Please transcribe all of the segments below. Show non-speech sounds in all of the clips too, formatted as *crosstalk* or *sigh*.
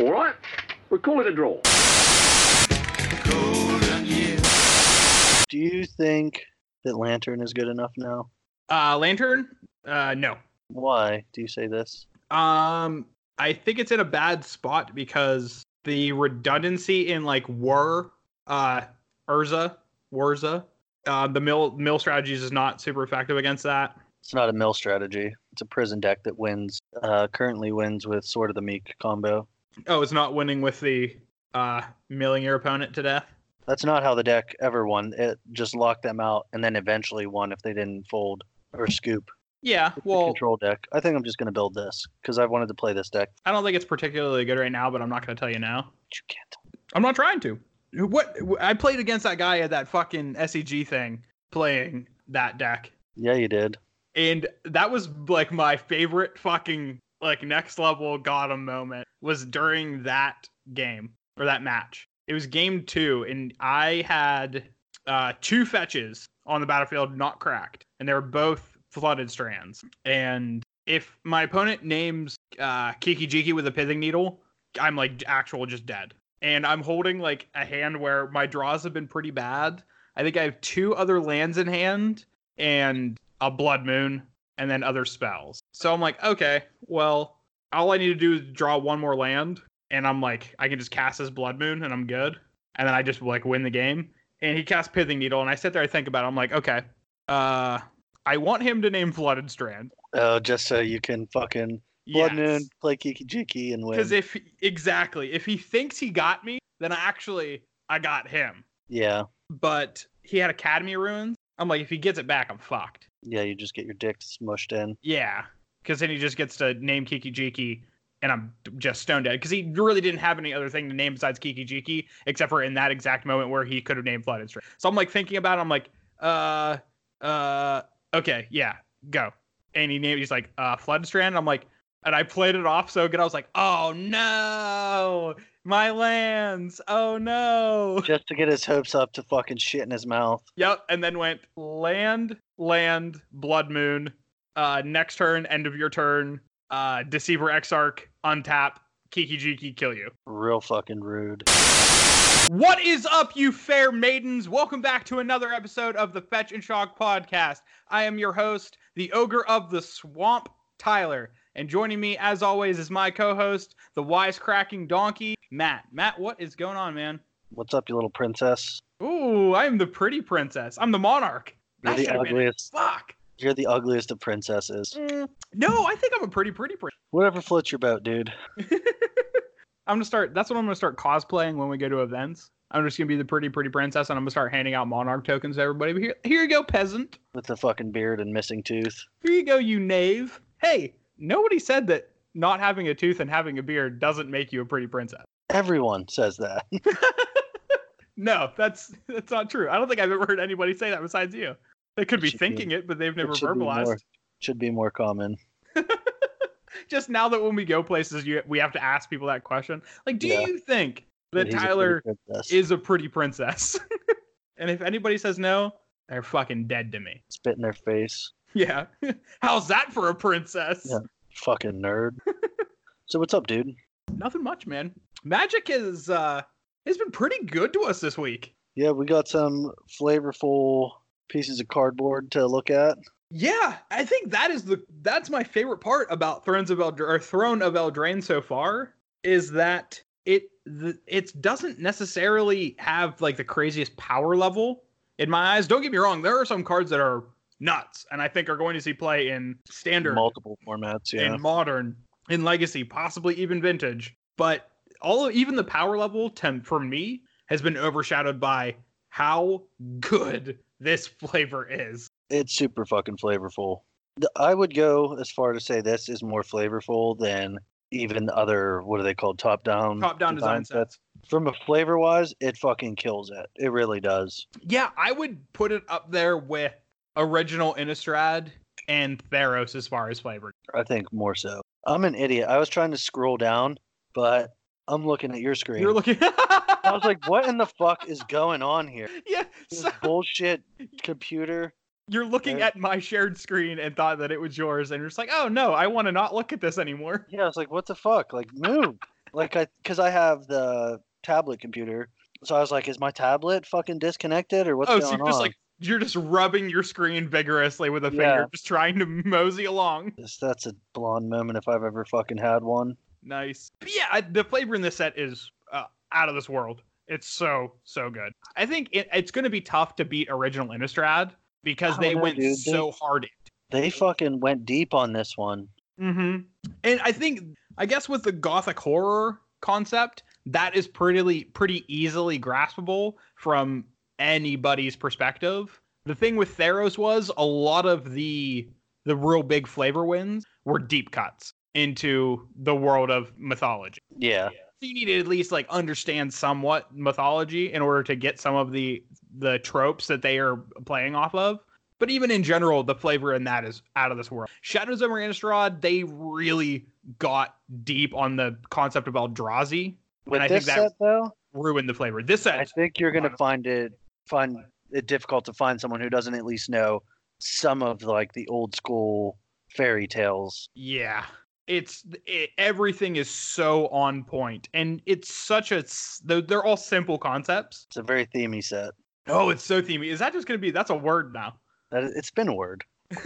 All right, we call it a draw. Do you think that Lantern is good enough now? Uh, Lantern? Uh, no. Why do you say this? Um, I think it's in a bad spot because the redundancy in like War, uh, Urza, Warza, uh, the mill mill strategies is not super effective against that. It's not a mill strategy. It's a prison deck that wins. Uh, currently wins with Sword of the Meek combo. Oh, it's not winning with the uh milling your opponent to death. That's not how the deck ever won. It just locked them out and then eventually won if they didn't fold or scoop. Yeah, well, control deck. I think I'm just gonna build this because I've wanted to play this deck. I don't think it's particularly good right now, but I'm not going to tell you now. You can't. I'm not trying to. What I played against that guy at that fucking SCG thing playing that deck. Yeah, you did. And that was like my favorite fucking like next level got him moment was during that game or that match. It was game two and i had uh two fetches on the battlefield not cracked and they were both flooded strands. And if my opponent names uh kiki jiki with a pithing needle i'm like actual just dead. And i'm holding like a hand where my draws have been pretty bad. I think i have two other lands in hand and a blood moon and then other spells. So I'm like, okay, well, all I need to do is draw one more land and I'm like, I can just cast this blood moon and I'm good. And then I just like win the game. And he casts Pithing Needle and I sit there, I think about it. I'm like, okay, uh, I want him to name Flooded Strand. Oh, just so you can fucking Blood Yes. Moon, play Kiki Jiki, and win. Because if exactly, if he thinks he got me, then I actually I got him. yeah, But he had Academy Ruins. I'm like, if he gets it back, I'm fucked. Yeah, you just get your dick smushed in. Yeah, because then he just gets to name Kiki Jiki, and I'm just stone dead because he really didn't have any other thing to name besides Kiki Jiki, except for in that exact moment where he could have named Flooded Strand. So I'm like thinking about it. I'm like, uh, uh, okay, yeah, go. And he named. He's like, uh, Flooded Strand. I'm like, and I played it off so good. I was like, oh no, my lands. Oh no. Just to get his hopes up to fucking shit in his mouth. Yep, and then went land, land, blood moon. Uh, next turn, end of your turn. Uh, Deceiver Exarch, untap, Kiki Jiki, kill you. Real fucking rude. What is up, you fair maidens? Welcome back to another episode of the Fetch and Shock podcast. I am your host, the Ogre of the Swamp, Tyler. And joining me, as always, is my co host, the wisecracking donkey, Matt. Matt, what is going on, man? What's up, you little princess? Ooh, I am the pretty princess. I'm the monarch. You're the should've been it. ugliest. Fuck. You're the ugliest of princesses. Mm, no, I think I'm a pretty pretty princess. Whatever floats your boat, dude. *laughs* I'm gonna start. That's what I'm gonna start cosplaying when we go to events. I'm just gonna be the pretty pretty princess, and I'm gonna start handing out monarch tokens to everybody. But here, here you go, peasant. With the fucking beard and missing tooth. Here you go, you knave. Hey, nobody said that not having a tooth and having a beard doesn't make you a pretty princess. Everyone says that. *laughs* No, that's that's not true. I don't think I've ever heard anybody say that besides you. They could be should be. thinking it, but they've never It should be verbalized. more- Should be more common. *laughs* Just now that when we go places, you we have to ask people that question. Like, do Yeah. you think that Tyler princess. is a pretty princess. *laughs* and if anybody says no, they're fucking dead to me. spit in their face. Yeah. *laughs* How's that for a princess? Yeah. Fucking nerd. so what's up, dude? Nothing much, man. Magic is uh has been pretty good to us this week. Yeah, we got some flavorful pieces of cardboard to look at. Yeah, I think that is the that's my favorite part about Thrones of Eld or Throne of Eldraine so far is that it the, it doesn't necessarily have like the craziest power level in my eyes. Don't get me wrong, there are some cards that are nuts and I think are going to see play in standard Multiple formats, yeah. in modern, in legacy, possibly even vintage. But all even the power level to, for me has been overshadowed by how good this *laughs* flavor is. It's super fucking flavorful. I would go as far to say this is more flavorful than even other what are they called top down Top down design sets. From a flavor wise, it fucking kills it. It really does. Yeah, I would put it up there with original Innistrad and Theros as far as flavor. I think more so. I'm an idiot. I was trying to scroll down, but I'm looking at your screen. You're looking. *laughs* *laughs* I was like, what in the fuck is going on here? *laughs* yeah. This So, bullshit computer You're looking Right. at my shared screen and thought that it was yours, and you're just like, oh no, I want to not look at this anymore. Yeah, I was like, what the fuck? Like, move. like, I, because I have the tablet computer. So I was like, is my tablet fucking disconnected or what's oh, going so you're just like you're just rubbing your screen vigorously with a finger, just trying to mosey along. That's a blonde moment if I've ever fucking had one. Nice. But yeah, I, the flavor in this set is out of this world. It's so so good. I think it, it's going to be tough to beat original Innistrad because they know, went dude. They- so hard. They fucking went deep on this one. Mm-hmm. And I think I guess with the gothic horror concept, that is pretty pretty easily graspable from anybody's perspective. The thing with Theros was a lot of the the real big flavor wins were deep cuts into the world of mythology. Yeah. So you need to at least like understand somewhat mythology in order to get some of the the tropes that they are playing off of. But even in general, the flavor in that is out of this world. Shadows of Innistrad, they really got deep on the concept of Eldrazi. With I this think that- set though, Ruined the flavor. This I think you're gonna find it find it difficult to find someone who doesn't at least know some of like the old school fairy tales. yeah, it's it, everything is so on point, and it's such a they're, they're all simple concepts. It's a very themey set. Oh, it's so themey. Is that just gonna be? That's a word now. That it's been a word. *laughs*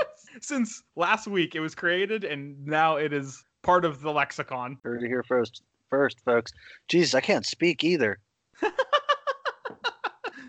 *laughs* Since last week it was created, and now it is part of the lexicon. Heard it here first, first, folks. Jesus, I can't speak either. *laughs*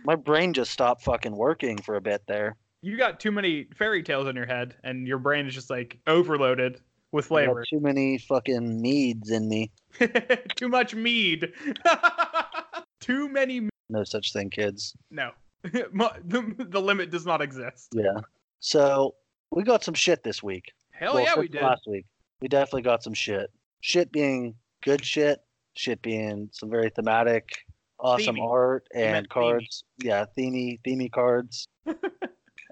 My brain just stopped fucking working for a bit there. You got too many fairy tales in your head, and your brain is just like overloaded with flavor. too many fucking needs in me. *laughs* Too much mead. *laughs* Too many. me- No such thing, kids. No, *laughs* the, the limit does not exist. Yeah. So we got some shit this week. Hell Well, yeah, we did. Last week, we definitely got some shit. Shit being good shit. Shit being some very thematic, awesome Themey. art and cards. Yeah, themey, themey cards.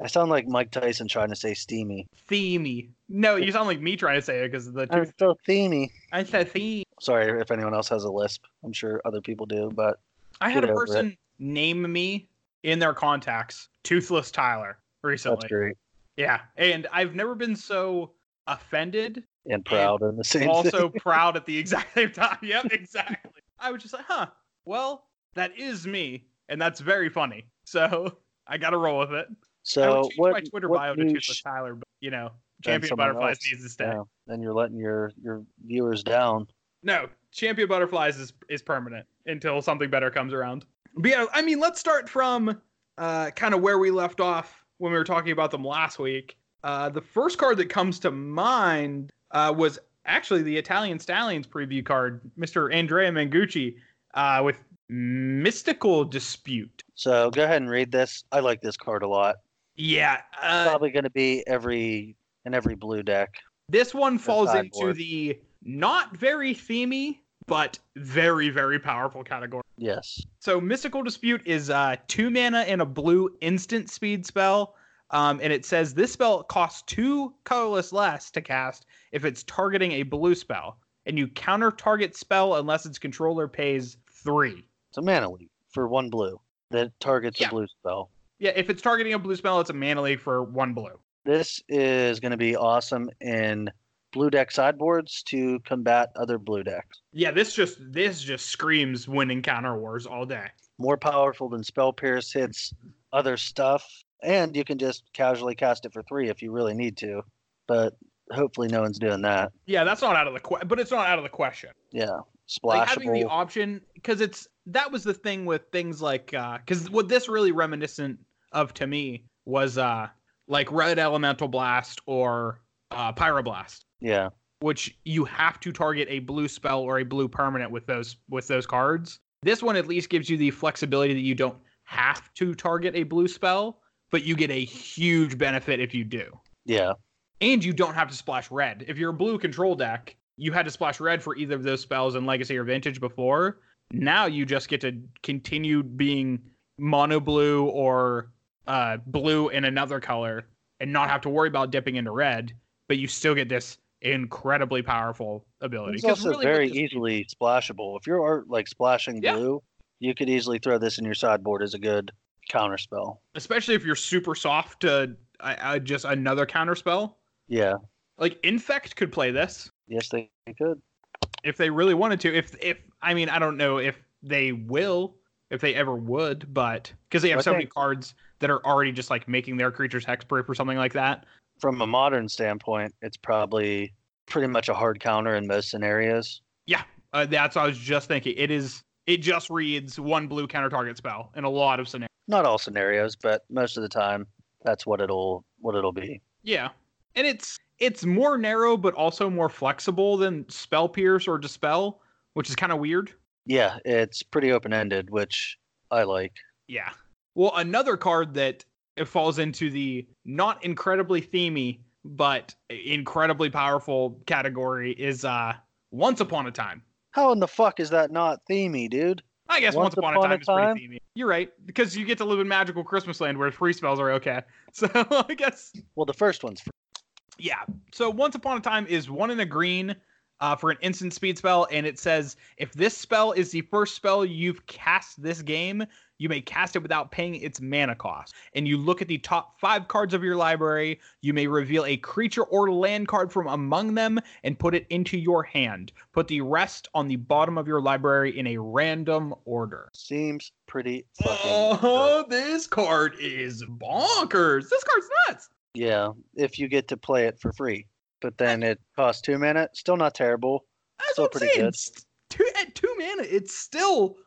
I sound like Mike Tyson trying to say steamy. Themey. No, you sound like me trying to say it because the I'm so themey. I said theme. Sorry if anyone else has a lisp. I'm sure other people do, but I had a over it. person name me in their contacts Toothless Tyler recently. that's great Yeah, and I've never been so offended, and proud in the same time. also *laughs* proud at the exact same time. *laughs* Yep, exactly. I was just like, huh, well, that is me, and that's very funny. So I got to roll with it. I So would change what? my Twitter what bio to Toothless Tyler, but you know, Champion Butterflies else. needs to stay. Yeah, then you're letting your your viewers down. No, Champion Butterflies is is permanent until something better comes around. But yeah, I mean, let's start from uh, kind of where we left off when we were talking about them last week. Uh, the first card that comes to mind uh, was actually the Italian Stallions preview card, Mr. Andrea Mengucci, uh, with Mystical Dispute. So go ahead and read this. I like this card a lot. Yeah, uh, Probably going to be every in every blue deck. This one falls into the not very themey, but very, very powerful category. Yes. So Mystical Dispute is uh, two mana and a blue instant speed spell. Um, and it says this spell costs two colorless less to cast if it's targeting a blue spell. And you counter target spell unless its controller pays three. It's a mana leak for one blue that targets Yeah. a blue spell. Yeah, if it's targeting a blue spell, it's a mana leak for one blue. This is going to be awesome in blue deck sideboards to combat other blue decks. Yeah, this just this just screams winning counter wars all day. More powerful than spell pierce hits other stuff, and you can just casually cast it for three if you really need to. But hopefully, no one's doing that. Yeah, that's not out of the que- but it's not out of the question. Yeah, like having the option because it's that was the thing with things like uh because what this really reminiscent of to me was uh like red elemental blast or uh pyroblast. Yeah, which you have to target a blue spell or a blue permanent with those with those cards. This one at least gives you the flexibility that you don't have to target a blue spell but you get a huge benefit if you do. Yeah, and you don't have to splash red. If you're a blue control deck, you had to splash red for either of those spells in Legacy or Vintage before. Now you just get to continue being mono blue or uh, blue in another color and not have to worry about dipping into red, but you still get this incredibly powerful ability. It's also really very easily splashable. If you're art like splashing Yeah. blue, you could easily throw this in your sideboard as a good counterspell. especially if you're super soft to uh, uh, just another counter spell. Yeah. Like Infect could play this Yes, they could. if they really wanted to. If if I mean I don't know if they will, if they ever would, but because they have I so many cards that are already just like making their creatures hexproof or something like that. From a modern standpoint, it's probably pretty much a hard counter in most scenarios. Uh, that's what I was just thinking. It is. It just reads one blue counter target spell in a lot of scenarios. Not all scenarios, but most of the time, that's what it'll what it'll be. Yeah, and it's it's more narrow but also more flexible than spell pierce or dispel, which is kind of weird. Yeah, it's pretty open ended, which I like. Yeah. Well, another card that it falls into the not incredibly themey but incredibly powerful category is uh Once Upon a Time. How in the fuck is that not themey, dude? I guess Once, Once Upon, Upon a a Time is Time? pretty themey. You're right because you get to live in magical Christmas land where free spells are okay. *laughs* So I guess Well, the first one's free. Yeah. So Once Upon a Time is one in a green uh, for an instant speed spell, and it says if this spell is the first spell you've cast this game, you may cast it without paying its mana cost. And you look at the top five cards of your library, you may reveal a creature or land card from among them and put it into your hand. Put the rest on the bottom of your library in a random order. Seems pretty fucking. Oh, good. this card is bonkers. This card's nuts. Yeah, if you get to play it for free, but then it costs two mana. Still not terrible. That's Still what I'm pretty saying. good. Two, at two mana, it's still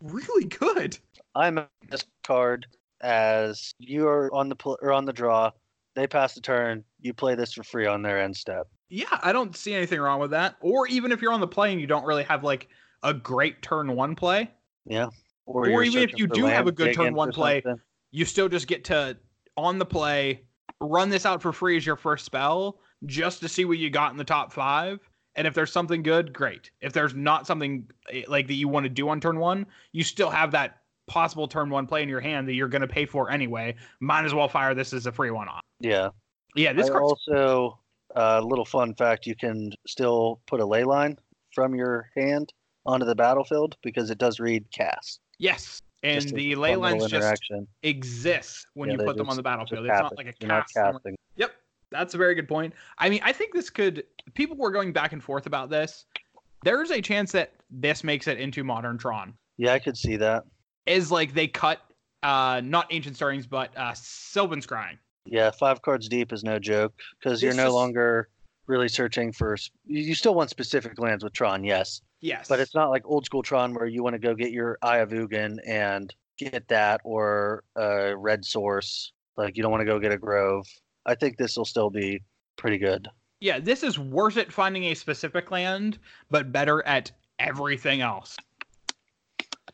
really good. I'm this card as you are on the pl- or on the draw. They pass the turn. You play this for free on their end step. Yeah, I don't see anything wrong with that. Or even if you're on the play and you don't really have like a great turn one play, Yeah. Or you're even if you do have a good turn one play, something. you still just get to on the play run this out for free as your first spell just to see what you got in the top five. And if there's something good, great. If there's not something eh, like that you want to do on turn one, you still have that possible turn one play in your hand that you're going to pay for anyway. Might as well fire this as a free one off. Yeah. Yeah, this I card's also a little fun fact: you can still put a ley line from your hand onto the battlefield because it does read cast. yes, and the ley lines just exist when Yeah, you put them on the battlefield. It's not like a cast. casting. That's a very good point. I mean, I think this could. People were going back and forth about this. There's a chance that this makes it into modern Tron. Yeah, I could see that. Is like they cut uh not ancient stirrings, but uh Sylvan Scrying. Yeah, five cards deep is no joke because you're no just- longer really searching for. You you still want specific lands with Tron, yes, Yes, but it's not like old school Tron where you want to go get your Eye of Ugin and get that or a red source. Like you don't want to go get a Grove. I think this will still be pretty good. yeah. This is worse at finding a specific land, but better at everything else.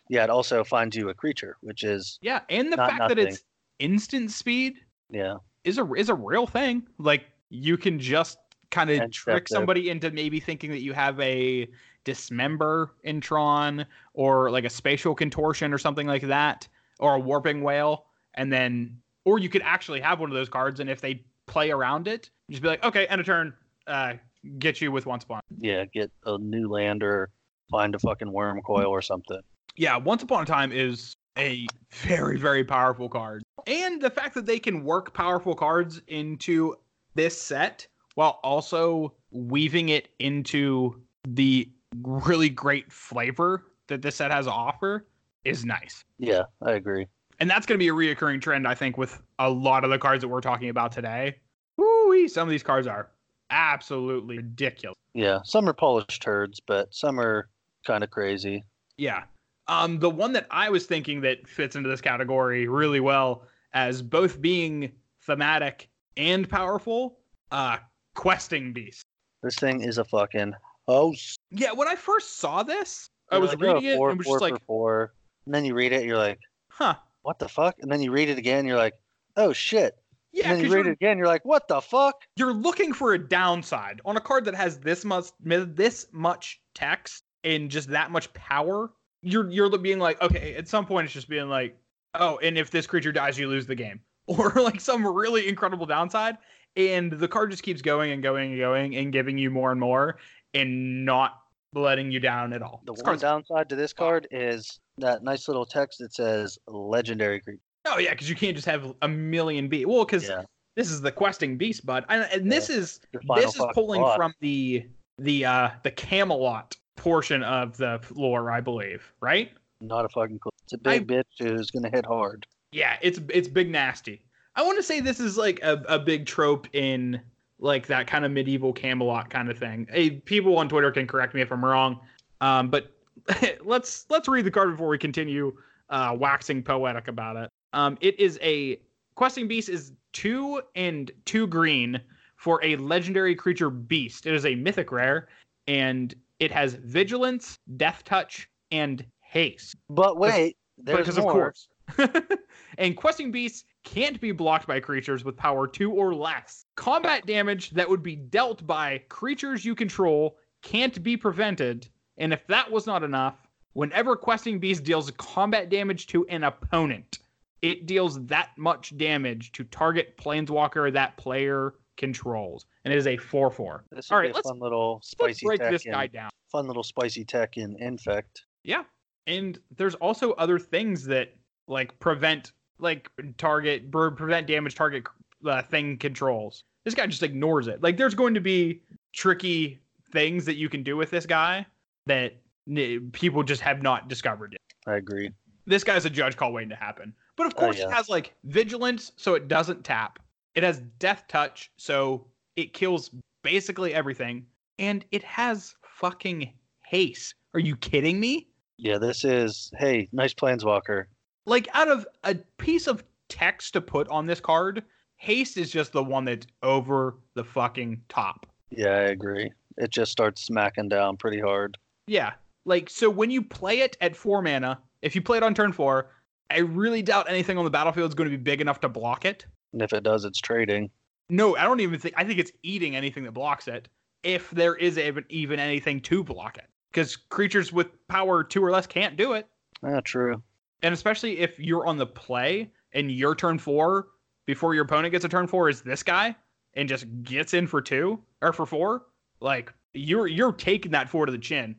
Yeah, it also finds you a creature, which is Yeah, and the fact that it's instant speed yeah, is a is a real thing. Like you can just kind of trick it. somebody into maybe thinking that you have a dismember in Tron or like a spatial contortion or something like that, or a Warping Wail, and then or you could actually have one of those cards, and if they play around it, just be like, okay, end of turn, uh, get you with once upon. yeah. Get a new land or find a fucking Wurmcoil or something. Yeah, Once Upon a Time is a very, very powerful card. And the fact that they can work powerful cards into this set while also weaving it into the really great flavor that this set has to offer is nice. Yeah, I agree. And that's going to be a reoccurring trend, I think, with a lot of the cards that we're talking about today. Woo some of these cards are absolutely ridiculous. Yeah, some are polished turds, but some are kind of crazy. Yeah. Um, the one that I was thinking that fits into this category really well as both being thematic and powerful, uh, questing beast. This thing is a fucking house. Yeah, when I first saw this, I was like, oh, reading it and was four just like, four. And then you read it, you're like, huh. What the fuck? And then you read it again, you're like, oh shit. Yeah, and then you read it again, you're like, what the fuck? you're looking for a downside on a card that has this much this much text and just that much power. You're you're being like, okay, at some point it's just being like, oh, and if this creature dies, you lose the game, *laughs* or like some really incredible downside. And the card just keeps going and going and going and giving you more and more, and not letting you down at all. The This one downside to this card is that nice little text that says legendary creature. Oh yeah, because you can't just have a million beasts. Well, because Yeah. this is the questing beast bud, and, and this is this is pulling boss. from the the uh the Camelot portion of the lore, I believe, right? Not a fucking clue. It's a big bitch who's gonna hit hard. Yeah, it's it's big nasty. I want to say this is like a, a big trope in like that kind of medieval Camelot kind of thing. Hey, people on Twitter can correct me if I'm wrong. Um, but *laughs* let's let's read the card before we continue uh, waxing poetic about it. Um, it is a questing beast is two and two green for a legendary creature beast. It is a mythic rare, and it has vigilance, death touch, and haste But wait, there's because more. of course. *laughs* and questing beasts can't be blocked by creatures with power 2 or less. Combat damage that would be dealt by creatures you control can't be prevented, and if that was not enough, whenever questing beast deals combat damage to an opponent, it deals that much damage to target planeswalker that player controls. And it is a 4-4. This All right, let's- fun little spicy break tech this in, guy down. fun little spicy tech in infect. Yeah. And there's also other things that like prevent like target prevent damage target uh, thing controls. This guy just ignores it. Like there's going to be tricky things that you can do with this guy that n- people just have not discovered yet. I agree. This guy's a judge call waiting to happen. But of Oh, course yeah. it has like vigilance so it doesn't tap. It has death touch so it kills basically everything and it has fucking haste. Are you kidding me? Yeah, this is hey, nice planeswalker. like out of a piece of text to put on this card, haste is just the one that's over the fucking top. Yeah, I agree. It just starts smacking down pretty hard. Yeah. Like so when you play it at 4 mana, if you play it on turn 4, I really doubt anything on the battlefield is going to be big enough to block it. And if it does, it's trading. No, I don't even think I think it's eating anything that blocks it if there is even even anything to block it. Cuz creatures with power 2 or less can't do it. Ah, true. And especially if you're on the play and your turn four before your opponent gets a turn four is this guy and just gets in for two or for four, like you're you're taking that four to the chin.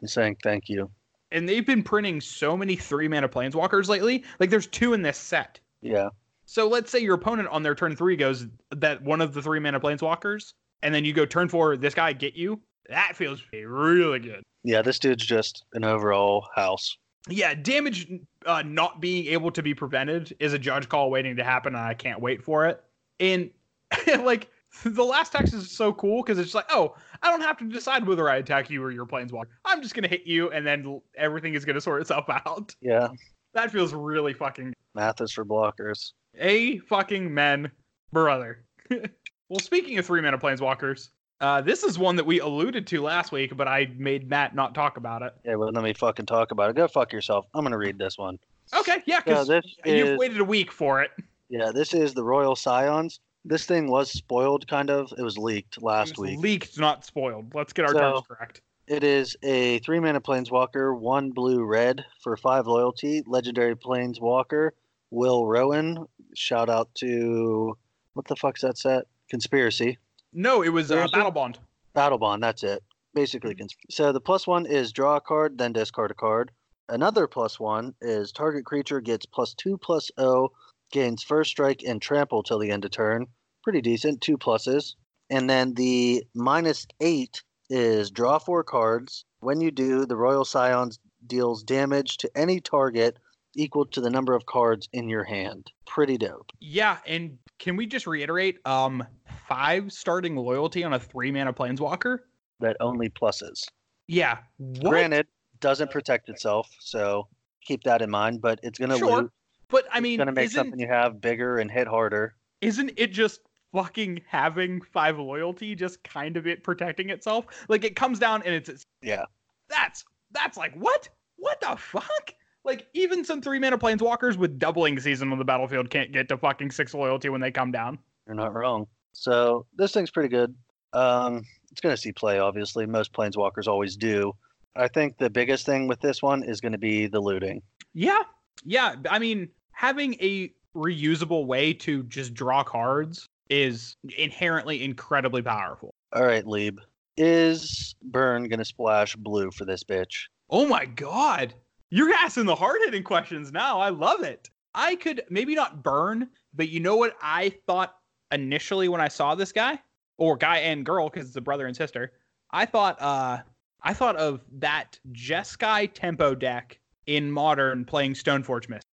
I'm saying thank you. And they've been printing so many three mana planeswalkers lately. Like there's two in this set. Yeah. So let's say your opponent on their turn three goes that one of the three mana planeswalkers, and then you go turn four, this guy get you. That feels really good. Yeah, this dude's just an overall house. Yeah, damage uh, not being able to be prevented is a judge call waiting to happen, and I can't wait for it. And *laughs* like *laughs* the last text is so cool because it's just like, oh, I don't have to decide whether I attack you or your planeswalker. I'm just gonna hit you, and then everything is gonna *laughs* sort itself out. Yeah. That feels really fucking Math is for blockers. a fucking men, brother. *laughs* well, speaking of three mana planeswalkers, uh, this is one that we alluded to last week, but I made Matt not talk about it. Yeah, well, let me fucking talk about it. Go fuck yourself. I'm gonna read this one. Okay, yeah, because you've is waited a week for it. yeah, this is the Royal Scions. This thing was spoiled, kind of. It was leaked It last was week. leaked, not spoiled. Let's get our So- terms correct. It is a three mana planeswalker, one blue red for five loyalty. Legendary planeswalker, Will Rowan. Shout out to what the fuck's that set? Conspiracy. No, it was uh, Battle Bond. Battle Bond, that's it. Basically, cons- so the plus one is draw a card, then discard a card. Another plus one is target creature gets plus two plus O, gains first strike and trample till the end of turn. Pretty decent, two pluses. And then the minus eight is draw four cards. When you do, the Royal Scions deals damage to any target equal to the number of cards in your hand. Pretty dope. Yeah, and can we just reiterate? Um, five starting loyalty on a three mana planeswalker. That only pluses. Yeah. What? Granted, doesn't protect itself, so keep that in mind. But it's gonna Sure. But I mean, it's gonna make something you have bigger and hit harder. isn't it just fucking having five loyalty just kind of it protecting itself? Like it comes down and it's, it's Yeah. that's that's like what? What the fuck? Like even some three mana planeswalkers with doubling season on the battlefield can't get to fucking six loyalty when they come down. You're not wrong. So this thing's pretty good. Um, it's gonna see play, obviously. Most planeswalkers always do. I think the biggest thing with this one is gonna be the looting. Yeah. Yeah. I mean, having a reusable way to just draw cards is inherently incredibly powerful. All right, Lieb. Is Burn gonna splash blue for this bitch? Oh my god. You're asking the hard hitting questions now. I love it. I could maybe not burn, but you know what I thought initially when I saw this guy or guy and girl because it's a brother and sister. I thought uh I thought of that Jeskai tempo deck in modern playing Stoneforge Mist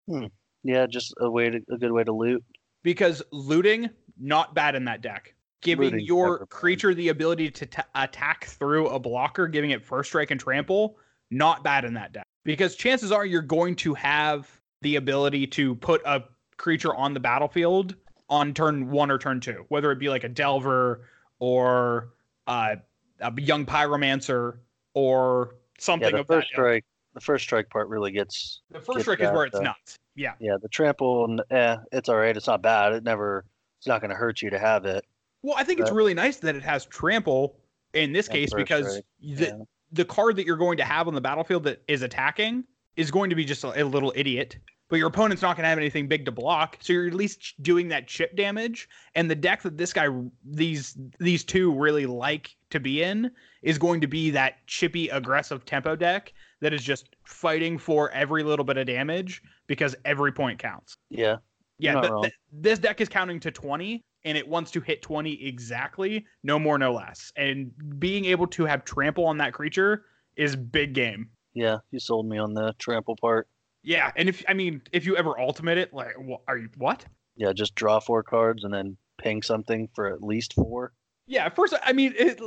Yeah, just a way to a good way to loot. because looting not bad in that deck. Giving Looting's your never bad. creature the ability to ta attack through a blocker, giving it first strike and trample, not bad in that deck. Because chances are you're going to have the ability to put a creature on the battlefield on turn one or turn two, whether it be like a Delver or uh, a young Pyromancer or something Yeah, the of first ilk. strike the first strike part really gets The first gets strike is where it's uh, nuts. Yeah. yeah, the trample eh, it's all right. It's not bad. It never it's not gonna hurt you to have it. Well, I think it's really nice that it has trample in this case because the, the card that you're going to have on the battlefield that is attacking is going to be just a, a little idiot. But your opponent's not going to have anything big to block, so you're at least doing that chip damage. And the deck that this guy, these these two really like to be in, is going to be that chippy, aggressive tempo deck that is just fighting for every little bit of damage because every point counts. Yeah. Yeah, th- th- this deck is counting to 20 and it wants to hit 20 exactly, no more, no less. And being able to have trample on that creature is big game. Yeah. You sold me on the trample part. Yeah, and if I mean, if you ever ultimate it, like, wh- are you what? Yeah, just draw four cards and then ping something for at least four. Yeah, first, I mean, it,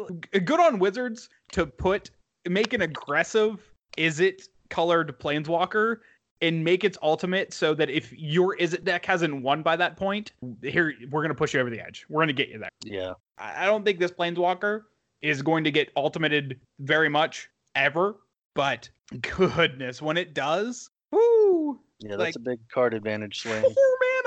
good on Wizards to put make an aggressive is it colored planeswalker and make its ultimate so that if your is it deck hasn't won by that point, here we're gonna push you over the edge. We're gonna get you there. Yeah. I don't think this planeswalker is going to get ultimated very much ever, but *laughs* goodness, when it does, woo, Yeah, that's Like- a big card advantage *laughs* swing. four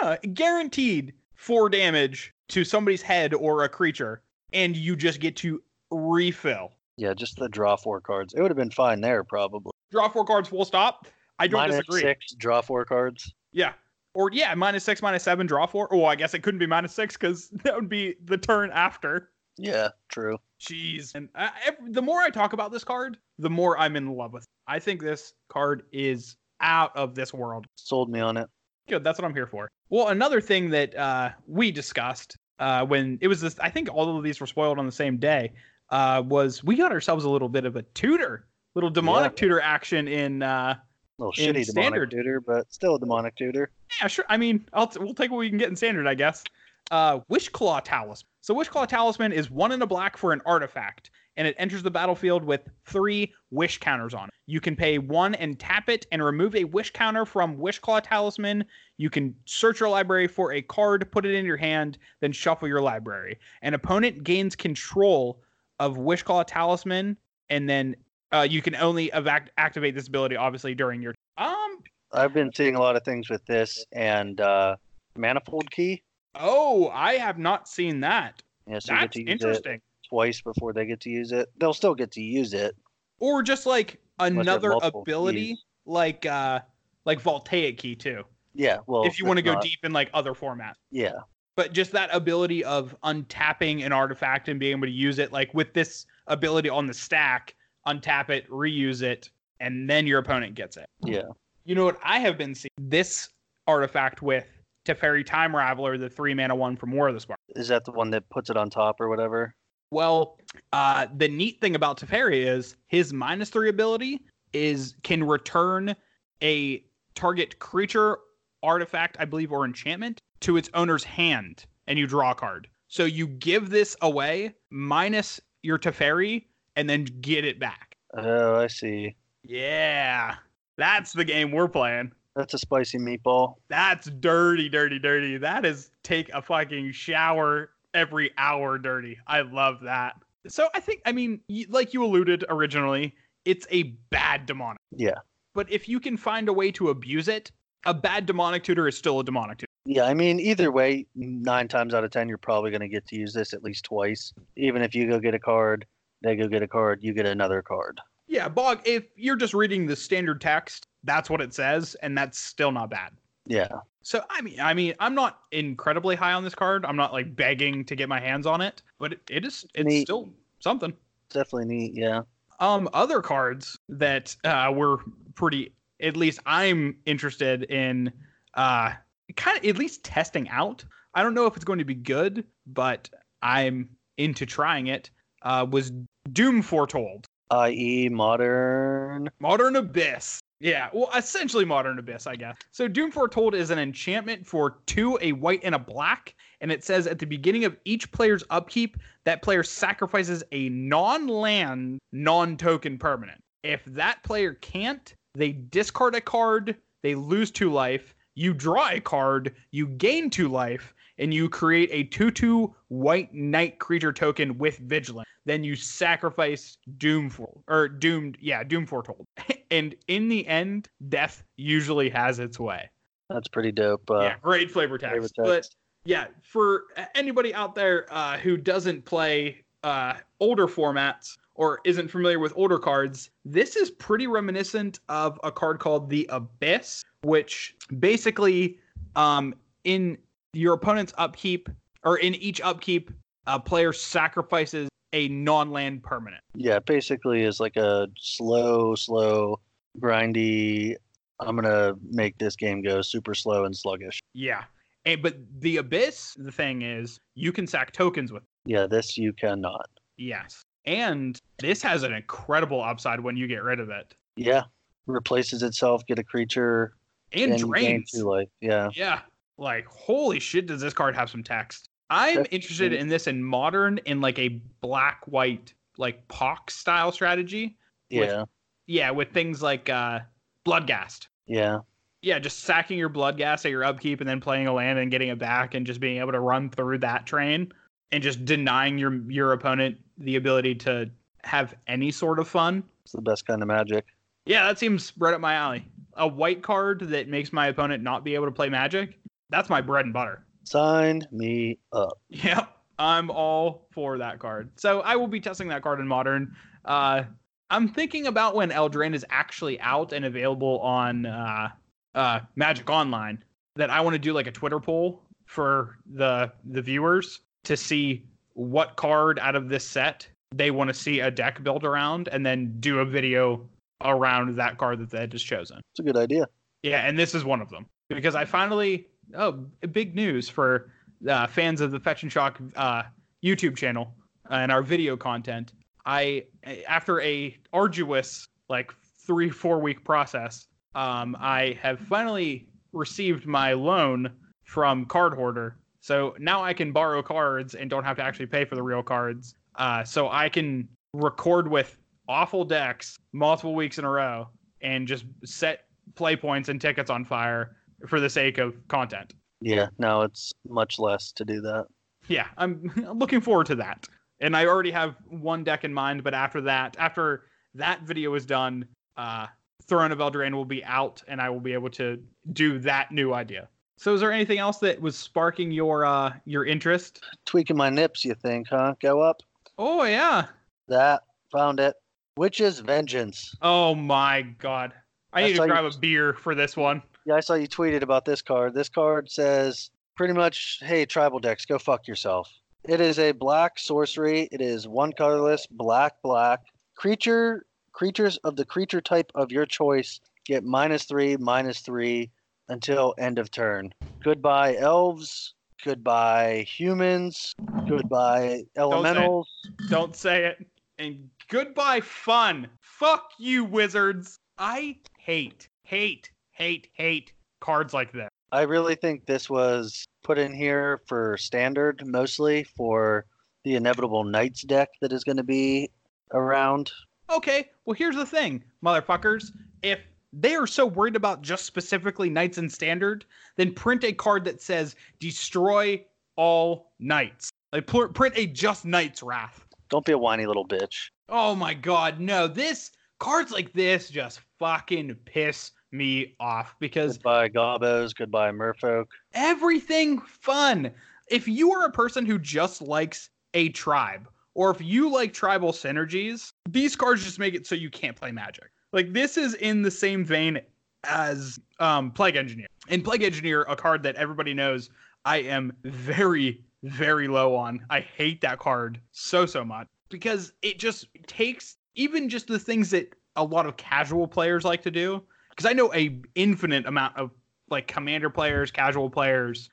mana, guaranteed four damage to somebody's head or a creature, and you just get to refill. Yeah, just the draw four cards. It would have been fine there probably. Draw four cards, full stop. I don't Minus disagree. six, draw four cards. Yeah. Or yeah, minus six, minus seven, draw four. Oh, I guess it couldn't be minus six because *laughs* that would be the turn after. Yeah, true. Jeez. And I, ev- the more I talk about this card, the more I'm in love with. it. I think this card is out of this world. Sold me on it. Good. That's what I'm here for. Well, another thing that uh, we discussed uh, when it was this, I think all of these were spoiled on the same day, uh, was we got ourselves a little bit of a tutor, little demonic Yeah. tutor action in. Uh, little In shitty standard. demonic tutor, but still a demonic tutor. yeah, sure. I mean, I'll t- we'll take what we can get in standard, I guess. Uh, Wishclaw Talisman. So Wishclaw Talisman is one in a black for an artifact, and it enters the battlefield with three wish counters on it. You can pay one and tap it and remove a wish counter from Wishclaw Talisman. You can search your library for a card, put it in your hand, then shuffle your library. An opponent gains control of Wishclaw Talisman, and then uh, you can only evac- activate this ability, obviously, during your um. I've been seeing a lot of things with this and uh manifold key. Oh, I have not seen that. Yeah, so That's to use interesting. it twice before they get to use it. They'll still get to use it. Or just like another ability, keys. like uh, like Voltaic key too. Yeah, well if you want to go not- deep in like other formats. Yeah. But just that ability of untapping an artifact and being able to use it, like with this ability on the stack, untap it, reuse it, and then your opponent gets it. Yeah. You know what I have been seeing? This artifact with Teferi Time Raveler, the three mana one from War of the Spark. Is that the one that puts it on top or whatever? Well, uh, the neat thing about Teferi is his minus three ability is can return a target creature, artifact, I believe, or enchantment to its owner's hand, and you draw a card. So you give this away minus your Teferi, and then get it back. Oh, I see. Yeah, that's the game we're playing. That's a spicy meatball. That's dirty, dirty, dirty. That is take a fucking shower every hour dirty. I love that. So I think, I mean, like you alluded originally, it's a bad demonic. Yeah. But if you can find a way to abuse it, a bad demonic tutor is still a demonic tutor. Yeah, I mean, either way, nine times out of ten, you're probably going to get to use this at least twice. Even if you go get a card, they go get a card, you get another card. Yeah, Bog, if you're just reading the standard text, that's what it says, and that's still not bad. Yeah. So I mean, I mean, I'm not incredibly high on this card. I'm not like begging to get my hands on it, but it, it is it's Neat. still something. Definitely neat. Yeah. Um, other cards that uh, were pretty, at least I'm interested in uh, kind of at least testing out. I don't know if it's going to be good, but I'm into trying it. Uh, was Doom Foretold, i.e., modern. Modern Abyss. Yeah, well, essentially Modern Abyss, I guess. So Doom Foretold is an enchantment for two, a white and a black, and it says at the beginning of each player's upkeep, that player sacrifices a non-land, non-token permanent. If that player can't, they discard a card, they lose two life, you draw a card, you gain two life, and you create a 2 2 white knight creature token with vigilant. Then you sacrifice Doom for or doomed, yeah, Doom Foretold. *laughs* and in the end, death usually has its way. That's pretty dope. Uh, yeah, great flavor text. flavor But yeah, for anybody out there uh, who doesn't play uh, older formats or isn't familiar with older cards, this is pretty reminiscent of a card called the Abyss, which basically, um, in your opponent's upkeep or in each upkeep, a player sacrifices a non-land permanent. Yeah, basically is like a slow, slow, grindy. I'm gonna make this game go super slow and sluggish. Yeah. And but the abyss, the thing is, you can sack tokens with. Yeah, this you cannot. Yes. And this has an incredible upside when you get rid of it. Yeah, replaces itself, get a creature, And gain drains. two life. Yeah, Yeah. Like, holy shit, does this card have some text? I'm That's interested true. in this in modern in like a black white like pox style strategy. With- yeah, Yeah, with things like uh Bloodghast. yeah. Yeah, just sacking your Bloodghast at your upkeep and then playing a land and getting it back and just being able to run through that train and just denying your your opponent the ability to have any sort of fun. It's the best kind of magic. Yeah, that seems right up my alley. A white card that makes my opponent not be able to play magic. That's my bread and butter. Sign me up. Yep, I'm all for that card. So I will be testing that card in modern. Uh, I'm thinking about when Eldraine is actually out and available on uh, uh, Magic Online that I want to do like a Twitter poll for the the viewers to see what card out of this set they want to see a deck built around, and then do a video around that card that they just chosen. It's a good idea. Yeah, and this is one of them because I finally oh big news for uh, fans of the Fetch and Shock uh, YouTube channel and our video content. I after a arduous like three four week process, um, I have finally received my loan from Card Hoarder. So now I can borrow cards and don't have to actually pay for the real cards. Uh, so I can record with awful decks multiple weeks in a row and just set play points and tickets on fire for the sake of content. Yeah, now it's much less to do that. Yeah, I'm *laughs* looking forward to that. And I already have one deck in mind, but after that, after that video is done, uh, Throne of Eldraine will be out, and I will be able to do that new idea. So, is there anything else that was sparking your uh, your interest? Tweaking my nips, you think, huh? Go up. Oh yeah. That found it. Witch's Vengeance. Oh my god. I I need to you- grab a beer for this one. Yeah, I saw you tweeted about this card. This card says pretty much, hey, tribal decks, go fuck yourself. It is a black sorcery. It is one colorless, black, black. Creature creatures of the creature type of your choice get minus three, minus three until end of turn. Goodbye, elves. Goodbye, humans. Goodbye, elementals. Don't say it. And goodbye, fun. Fuck you, wizards. I hate, hate, hate, hate cards like that. I really think this was put in here for standard, mostly for the inevitable Knights deck that is going to be around. Okay, well, here's the thing, motherfuckers. If they are so worried about just specifically knights and standard, then print a card that says destroy all knights. Like pr- print a just knights wrath. Don't be a whiny little bitch. Oh my god, no. This cards like this just fucking piss me off because Goodbye, Gobos. Goodbye, Merfolk. everything fun. If you are a person who just likes a tribe, or if you like tribal synergies, these cards just make it so you can't play magic. Like this is in the same vein as um, Plague Engineer. In Plague Engineer, a card that everybody knows I am very, very low on. I hate that card so, so much because it just takes even just the things that a lot of casual players like to do. Because I know a infinite amount of like commander players, casual players,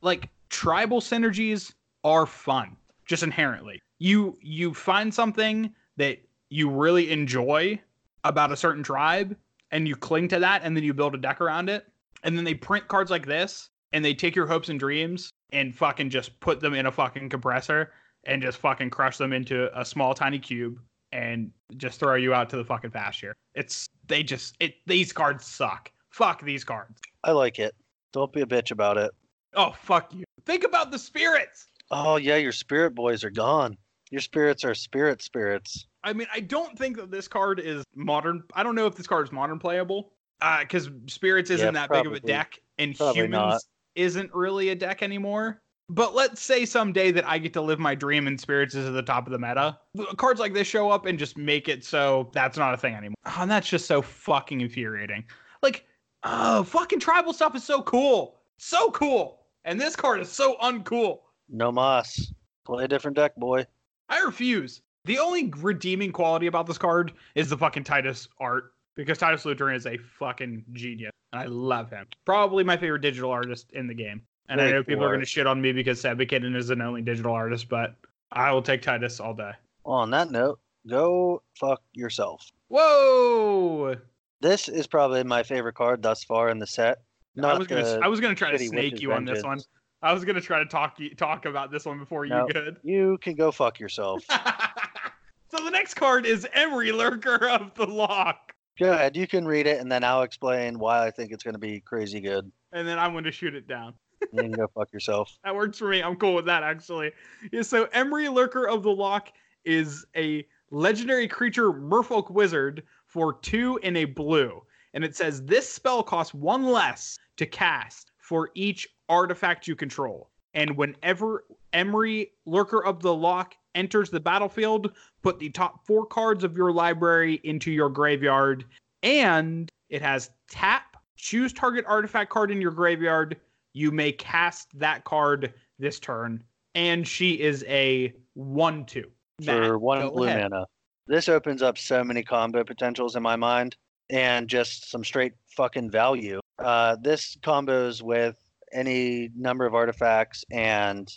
like tribal synergies are fun just inherently. You you find something that you really enjoy about a certain tribe and you cling to that and then you build a deck around it and then they print cards like this and they take your hopes and dreams and fucking just put them in a fucking compressor and just fucking crush them into a small tiny cube and just throw you out to the fucking pasture. It's they just it these cards suck. Fuck these cards. I like it. Don't be a bitch about it. Oh fuck you. Think about the spirits. Oh yeah, your spirit boys are gone. Your spirits are spirit spirits. I mean, I don't think that this card is modern. I don't know if this card is modern playable. Uh, because spirits isn't Yeah, that big of a deck, and Probably humans not. isn't really a deck anymore. But let's say someday that I get to live my dream and spirits is at the top of the meta. Cards like this show up and just make it so that's not a thing anymore. Oh, and that's just so fucking infuriating. Like, oh, fucking tribal stuff is so cool. So cool. And this card is so uncool. No moss. Play a different deck, boy. I refuse. The only redeeming quality about this card is the fucking Titus art because Titus Lunter is a fucking genius. And I love him. Probably my favorite digital artist in the game. And I know people are going to shit on me because Sabikaden is an only digital artist, but I will take Titus all day. On that note, go fuck yourself. Whoa! This is probably my favorite card thus far in the set. I was gonna I was gonna try to snake you on this one. I was gonna try to talk talk about this one before No. you could. You can go fuck yourself. *laughs* so the next card is Emry Lurker of the Loch. go ahead. You can read it, and then I'll explain why I think it's going to be crazy good. And then I'm going to shoot it down. *laughs* You can go fuck yourself. That works for me. I'm cool with that actually. Yeah, so Emry Lurker of the Loch is a legendary creature merfolk wizard for two in a blue. And it says this spell costs one less to cast for each artifact you control. And whenever Emry Lurker of the Loch enters the battlefield, put the top four cards of your library into your graveyard. And it has tap, choose target artifact card in your graveyard. You may cast that card this turn. And she is a 1 2. for one blue mana. This opens up so many combo potentials in my mind, and just some straight fucking value. Uh, this combos with any number of artifacts and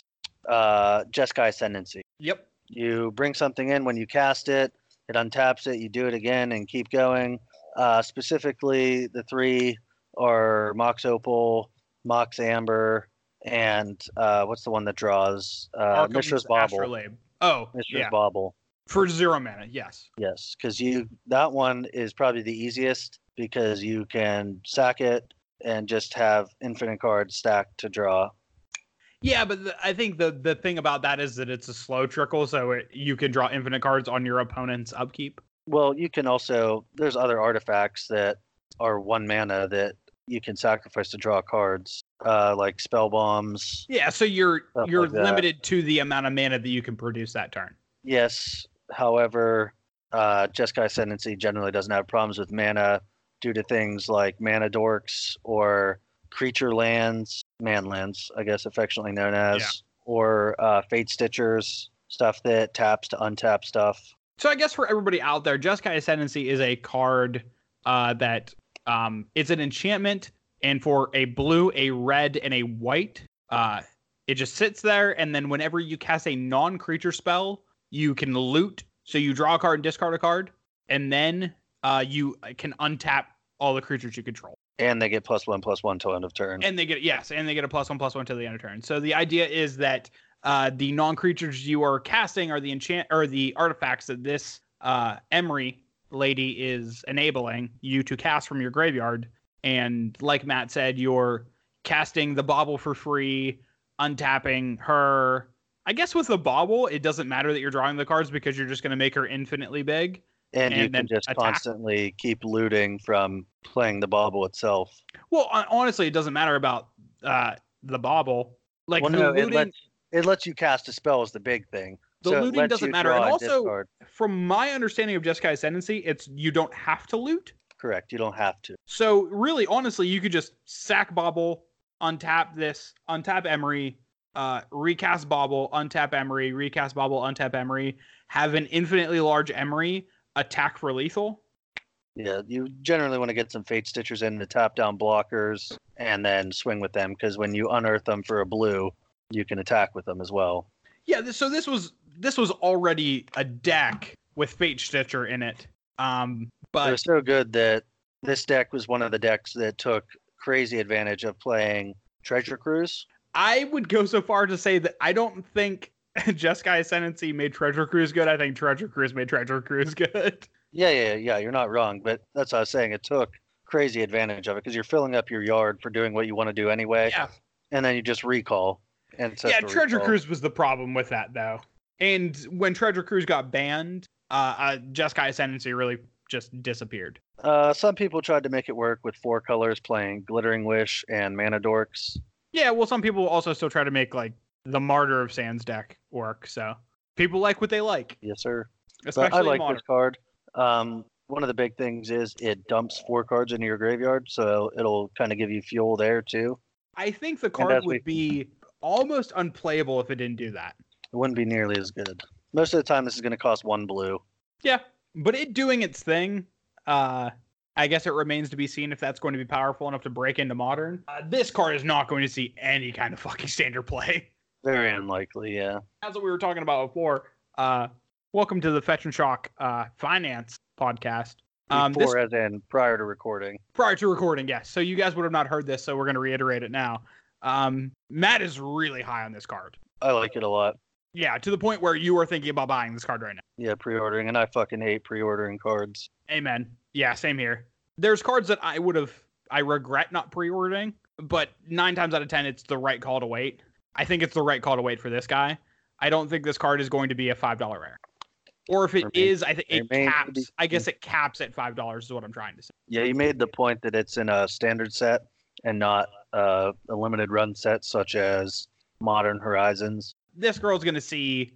uh, Jeskai Ascendancy. Yep. You bring something in when you cast it, it untaps it, you do it again, and keep going. Uh, specifically, the three are Mox Opal, Mox Amber, and uh, what's the one that draws? Uh, Mishra's Bauble. Astrolabe. Oh, Mishra's yeah. Bauble. For zero mana, yes. Yes, because you that one is probably the easiest because you can sack it and just have infinite cards stacked to draw. Yeah, but the, I think the the thing about that is that it's a slow trickle, so it, you can draw infinite cards on your opponent's upkeep. Well, you can also there's other artifacts that are one mana that you can sacrifice to draw cards, uh, like spell bombs. Yeah, so you're you're like limited to the amount of mana that you can produce that turn. Yes, however, uh, Jeskai Ascendancy generally doesn't have problems with mana due to things like mana dorks or creature lands, man lands, I guess affectionately known as, Yeah. or uh, Fate Stitchers, stuff that taps to untap stuff. So I guess for everybody out there, Jeskai Ascendancy is a card uh, that um, it's an enchantment, and for a blue, a red, and a white, uh, it just sits there, and then whenever you cast a non-creature spell, you can loot. So you draw a card and discard a card, and then uh, you can untap all the creatures you control. And they get plus one, plus one till end of turn. And they get yes, and they get a plus one plus one to the end of turn. So the idea is that uh, the non-creatures you are casting are the enchant or the artifacts that this uh, Emry lady is enabling you to cast from your graveyard. And like Matt said, you're casting the bauble for free, untapping her. I guess with the bauble, it doesn't matter that you're drawing the cards because you're just going to make her infinitely big. And you and then can just attack. constantly keep looting from playing the bauble itself. Well, honestly, it doesn't matter about uh, the bauble. Like well, no, looting, it lets it lets you cast a spell is the big thing. The So looting doesn't matter, and also- discard. from my understanding of Jeskai Ascendancy, it's you don't have to loot. correct. You don't have to. So really, honestly, you could just sack Bauble, untap this, untap Emry, uh, recast Bauble, untap Emry, recast Bauble, untap Emry, have an infinitely large Emry attack for lethal, Yeah, you generally want to get some Fate Stitchers in the top down blockers and then swing with them because when you unearth them for a blue, you can attack with them as well. Yeah, this, so this was this was already a deck with Fate Stitcher in it. Um, it but was so good that this deck was one of the decks that took crazy advantage of playing Treasure Cruise. I would go so far to say that I don't think *laughs* Jeskai Ascendancy made Treasure Cruise good. I think Treasure Cruise made Treasure Cruise *laughs* good. Yeah, yeah, yeah. You're not wrong, but that's what I was saying. It took crazy advantage of it because you're filling up your yard for doing what you want to do anyway, Yeah, and then you just recall. And yeah. Treasure recall. Cruise was the problem with that though. And when Treasure Cruise got banned, uh, uh Jeskai Ascendancy really just disappeared. Uh, some people tried to make it work with four colors, playing Glittering Wish and Mana Dorks. Yeah, well, some people also still try to make like the Martyr of Sands deck work. So people like what they like, Yes, sir. especially but I like modern. this card. Um, one of the big things is it dumps four cards into your graveyard, so it'll kind of give you fuel there too. I think the card we- would be almost unplayable if it didn't do that. It wouldn't be nearly as good. Most of the time, this is going to cost one blue. Yeah, but it doing its thing, uh, I guess it remains to be seen if that's going to be powerful enough to break into modern. Uh, this card is not going to see any kind of fucking standard play. *laughs* Very unlikely, yeah. That's what we were talking about before, uh, welcome to the Fetch and Shock uh, Finance podcast. Um, this Before, as in prior to recording. prior to recording, yes. So you guys would have not heard this, so we're going to reiterate it now. Um, Matt is really high on this card. I like it a lot. Yeah, to the point where you are thinking about buying this card right now. Yeah, pre-ordering, and I fucking hate pre-ordering cards. Amen. Yeah, same here. There's cards that I would have, I regret not pre-ordering, but nine times out of ten, it's the right call to wait. I think it's the right call to wait for this guy. I don't think this card is going to be a five dollar rare, or if it me- is, I think it be caps. I guess it caps at five dollars is what I'm trying to say. Yeah, you made the point that it's in a standard set and not uh, a limited run set such as Modern Horizons. This girl's going to see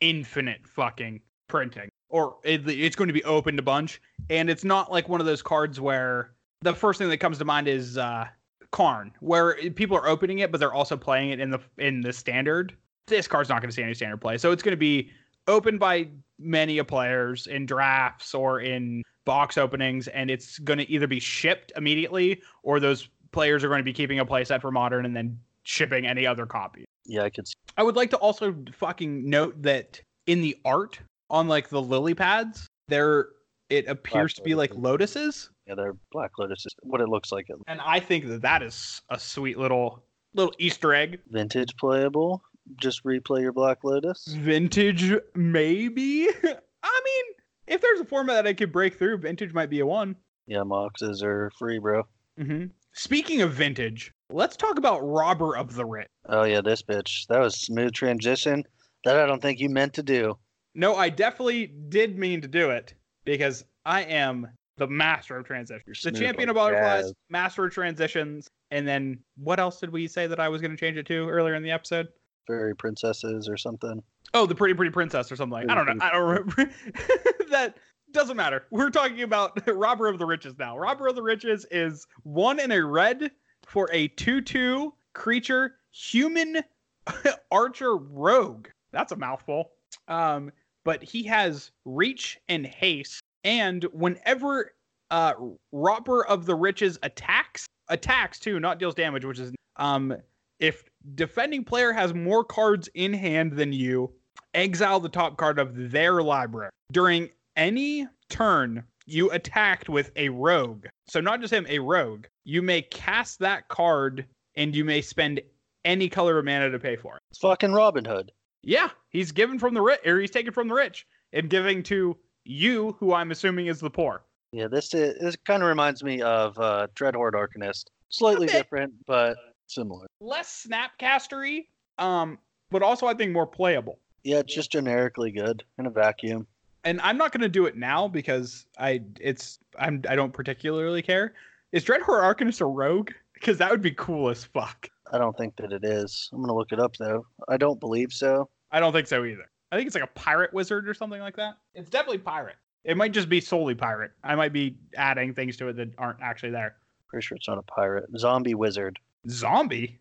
infinite fucking printing, or it, it's going to be opened a bunch, and it's not like one of those cards where the first thing that comes to mind is uh, Karn, where people are opening it, but they're also playing it in the in the standard. This card's not going to see any standard play, so it's going to be opened by many a players in drafts or in box openings, and it's going to either be shipped immediately or those players are going to be keeping a playset for modern and then shipping any other copy. Yeah, I could see. I would like to also fucking note that in the art on like the lily pads, there it appears to be like lotuses, Yeah, they're Black Lotus is what it looks like. and I think that that is a sweet little little Easter egg. Vintage playable. Just replay your Black Lotus. Vintage, maybe. *laughs* I mean, if there's a format that I could break through, vintage might be a one. Yeah, Moxes are free, bro. hmm Speaking of vintage, let's talk about Robber of the Rich. Oh yeah, this bitch. That was smooth transition. That I don't think you meant to do. No, I definitely did mean to do it because I am the master of transitions. The champion of butterflies, jazz. master of transitions, and then what else did we say that I was going to change it to earlier in the episode? Fairy princesses or something. Oh, the pretty pretty princess or something like. I don't know. I don't remember. *laughs* that doesn't matter. We're talking about *laughs* robber of the riches now. Robber of the riches is one in a red for a two-two creature human *laughs* archer rogue. That's a mouthful. Um, but he has reach and haste, and whenever uh robber of the riches attacks attacks too, not deals damage, which is um if defending player has more cards in hand than you, exile the top card of their library. During any turn you attacked with a rogue, so not just him, a rogue, you may cast that card and you may spend any color of mana to pay for it. It's fucking Robin Hood. Yeah, he's given from the rich, or he's taken from the rich and giving to you, who I'm assuming is the poor. Yeah, this is, this kind of reminds me of uh, Dreadhorde Arcanist. Slightly different, but similar. Less snapcastery, um, but also I think more playable. Yeah, it's just generically good in a vacuum. and I'm not going to do it now because I it's I'm I don't particularly care. Is Dreadhorde Arcanist a rogue? Because that would be cool as fuck. I don't think that it is. I'm gonna look it up though. I don't believe so. I don't think so either. I think it's like a pirate wizard or something like that. It's definitely pirate. It might just be solely pirate. I might be adding things to it that aren't actually there. Pretty sure it's not a pirate. Zombie wizard. Zombie?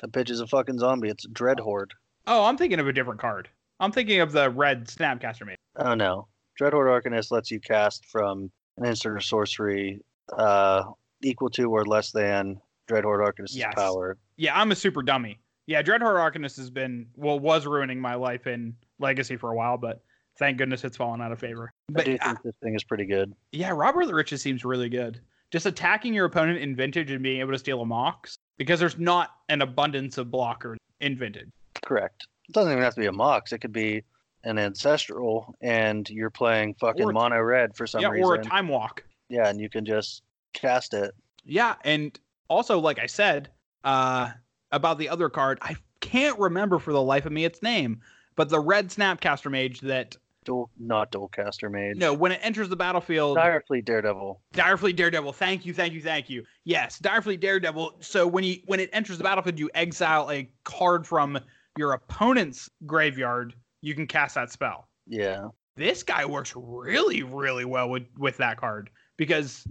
That bitch is a fucking zombie. It's Dreadhorde. Oh, I'm thinking of a different card. I'm thinking of the red Snapcaster Mage. Oh no. Dreadhorde Arcanist lets you cast from an instant or sorcery uh, equal to or less than Dreadhorde Arcanist's Yes. power. Yeah, I'm a super dummy. Yeah, Dreadhorde Arcanist has been well was ruining my life in Legacy for a while, but thank goodness it's fallen out of favor. I But do uh, think this thing is pretty good. yeah, Robert the Riches seems really good. Just attacking your opponent in Vintage and being able to steal a Mox because there's not an abundance of blockers in Vintage. Correct. It doesn't even have to be a Mox. It could be an Ancestral, and you're playing fucking Or mono red for some yeah, reason. or a Time Walk. yeah, and you can just cast it. Yeah, and also like I said uh, about the other card, I can't remember for the life of me its name, but the red Snapcaster Mage that Dual, not dual caster mage. no, when it enters the battlefield, Direfleet Daredevil. Direfleet Daredevil. Thank you, thank you, thank you. Yes, Direfleet Daredevil. So when you when it enters the battlefield, you exile a card from your opponent's graveyard. You can cast that spell. Yeah. This guy works really, really well with with that card because,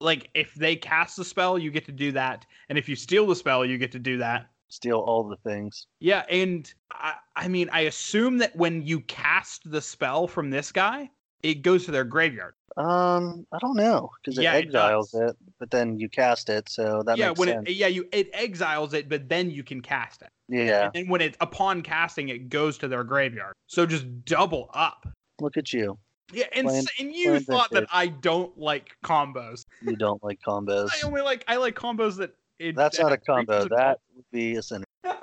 like, if they cast the spell, you get to do that, and if you steal the spell, you get to do that. Steal all the things. Yeah, and I, I mean, I assume that when you cast the spell from this guy, it goes to their graveyard. Um, I don't know because it Yeah, exiles does. it, but then you cast it, so that yeah, makes when sense. it yeah you it exiles it, but then you can cast it. yeah, And when it upon casting, it goes to their graveyard. So just double up. look at you. Yeah, and s- and you thought that. I don't like combos. You don't like *laughs* combos. I only like I like combos that. It, That's not a combo. That would be a synergy. *laughs*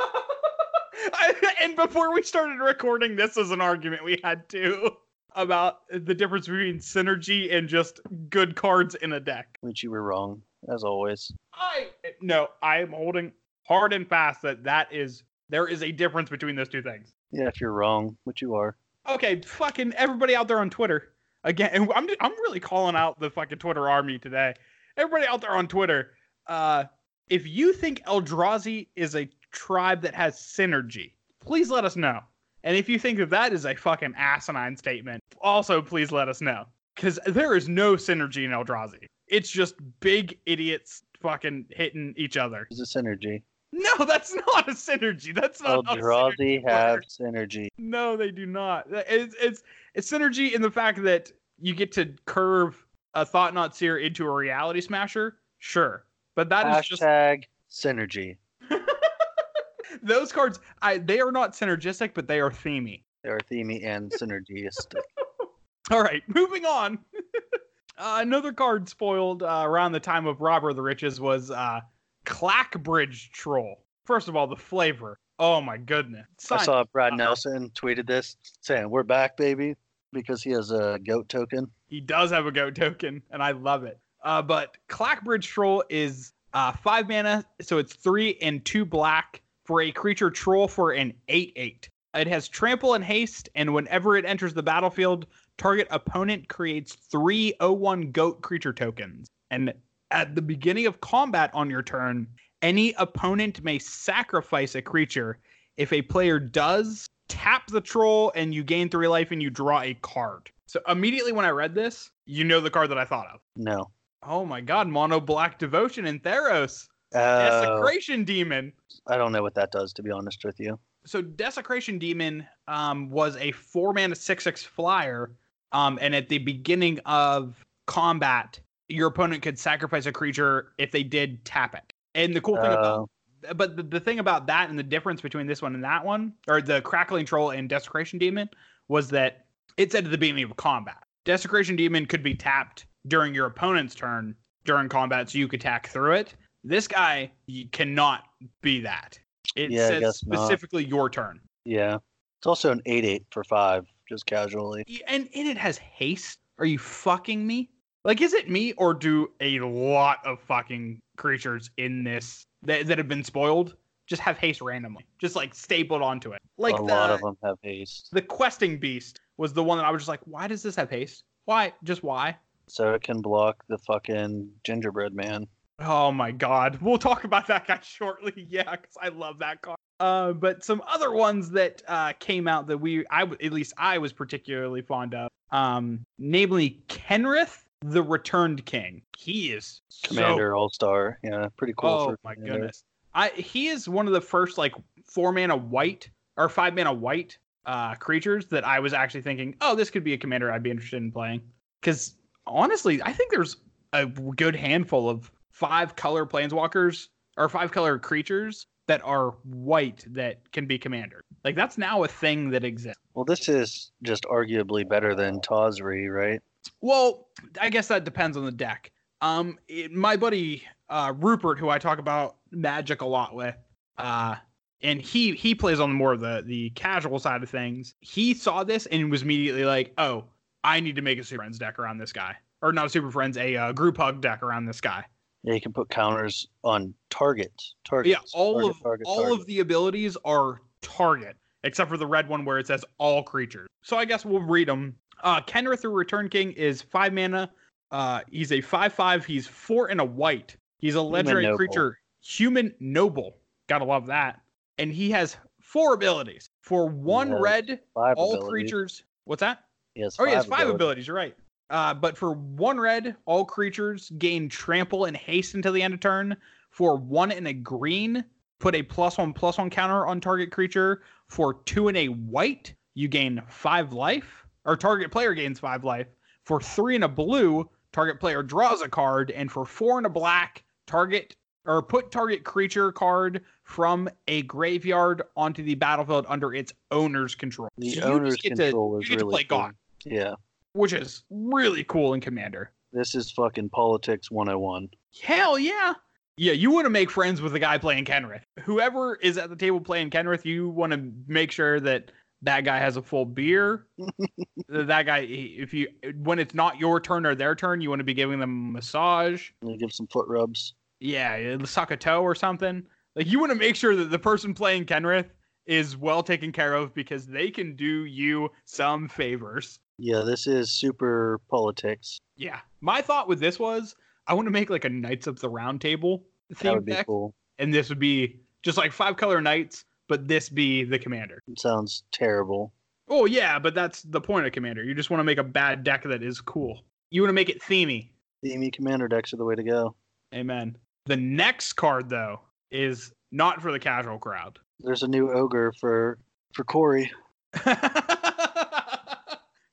And before we started recording, this was an argument we had too about the difference between synergy and just good cards in a deck. Which you were wrong, as always. I no, I am holding hard and fast that that is there is a difference between those two things. Yeah, if you're wrong, which you are. Okay, fucking everybody out there on Twitter again. I'm I'm really calling out the fucking Twitter army today. Everybody out there on Twitter, uh, if you think Eldrazi is a tribe that has synergy, please let us know. And if you think that that is a fucking asinine statement, also please let us know. Because there is no synergy in Eldrazi. It's just big idiots fucking hitting each other. It's a synergy. No, that's not a synergy. That's not Eldrazi have works. synergy. No, they do not. It's it's it's synergy in the fact that you get to curve a Thought-Knot Seer into a reality smasher. Sure, but that is just Hashtag synergy. *laughs* those cards. I they are not synergistic, but they are themey. They are themey and synergistic. *laughs* All right, moving on. *laughs* uh, another card spoiled uh, around the time of Robber of the Riches was uh, Clackbridge Troll. First of all, the flavor. Oh my goodness. I saw Brad Nelson tweeted this saying, We're back, baby, because he has a goat token. He does have a goat token, and I love it. Uh, but Clackbridge Troll is uh, five mana, so it's three and two black for a creature troll for an 8 8. It has trample and haste, and whenever it enters the battlefield, target opponent creates three 01 goat creature tokens. And at the beginning of combat on your turn, any opponent may sacrifice a creature. If a player does, tap the troll and you gain three life and you draw a card. So immediately when I read this, you know the card that I thought of. No. Oh my god, mono black devotion and Theros. Uh, Desecration demon. I don't know what that does, to be honest with you. So Desecration Demon um, was a four mana six six flyer. Um, and at the beginning of combat, your opponent could sacrifice a creature if they did tap it. And the cool thing about Uh, but the, the thing about that and the difference between this one and that one, or the Crackling Troll and Desecration Demon, was that it said at the beginning of combat. Desecration Demon could be tapped during your opponent's turn during combat, so you could attack through it. This guy you cannot be that. It Yeah, says guess not. specifically your turn. yeah. It's also an 8 8 for 5, just casually. And, and it has haste. Are you fucking me? Like, is it me or do a lot of fucking creatures in this that, that have been spoiled just have haste randomly, just like stapled onto it? Like a the, lot of them have haste. the questing beast was the one that I was just like, why does this have haste? Why? Just why? So it can block the fucking gingerbread man. Oh my god. We'll talk about that guy *laughs* shortly. Yeah, because I love that card. Uh, but some other ones that uh, came out that we, I at least I was particularly fond of, um, namely Kenrith, the Returned King. He is so- Commander All Star. Yeah, pretty cool. oh for my Commander. goodness. I he is one of the first like four mana white or five mana white uh creatures that I was actually thinking, oh, this could be a commander I'd be interested in playing. Because honestly, I think there's a good handful of five color planeswalkers or five color creatures that are white that can be commander. Like that's now a thing that exists. Well, this is just arguably better than Tawsri, right? Well, I guess that depends on the deck. Um, it, my buddy uh, Rupert, who I talk about Magic a lot with, uh, and he he plays on more of the the casual side of things. He saw this and was immediately like, "Oh, I need to make a Super Friends deck around this guy, or not a Super Friends, a uh, group hug deck around this guy." Yeah, you can put counters on targets. Targets. Yeah, all target, of target, all target. of the abilities are target, except for the red one where it says all creatures. So I guess we'll read them. Uh, Kenrith, the Return King, is five mana. Uh, he's a five-five. He's four and a white. He's a legendary creature, human noble. Gotta love that. And he has four abilities. For one red, all abilities. creatures. What's that? He has Oh, he has five abilities. abilities. You're right. Uh, but for one red, all creatures gain trample and haste until the end of turn. For one and a green, put a plus one plus one counter on target creature. For two and a white, you gain five life, or target player gains five life. For three and a blue, target player draws a card. And for four and a black, target or put target creature card from a graveyard onto the battlefield under its owner's control. The So you owner's just get to- control is you get to really play cool. Yeah, which is really cool in Commander. this is fucking politics 101. Hell yeah. Yeah, you want to make friends with the guy playing Kenrith. Whoever is at the table playing Kenrith, you want to make sure that that guy has a full beer. *laughs* that guy, if you when it's not your turn or their turn, you want to be giving them a massage. You give some foot rubs. Yeah, suck a toe or something. Like you want to make sure that the person playing Kenrith is well taken care of because they can do you some favors. Yeah, this is super politics. Yeah. My thought with this was I want to make like a Knights of the Round Table That theme would be deck, cool. and this would be just like five color knights, but this be the commander. It sounds terrible. Oh yeah, but that's the point of commander. You just want to make a bad deck that is cool. You want to make it themey. Themey commander decks are the way to go. Amen. The next card though is not for the casual crowd. There's a new ogre for for Corey. *laughs*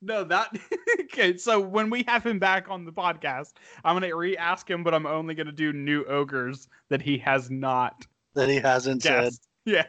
no, that *laughs* okay. So when we have him back on the podcast, I'm gonna re-ask him, but I'm only gonna do new ogres that he has not That he hasn't said. Yeah.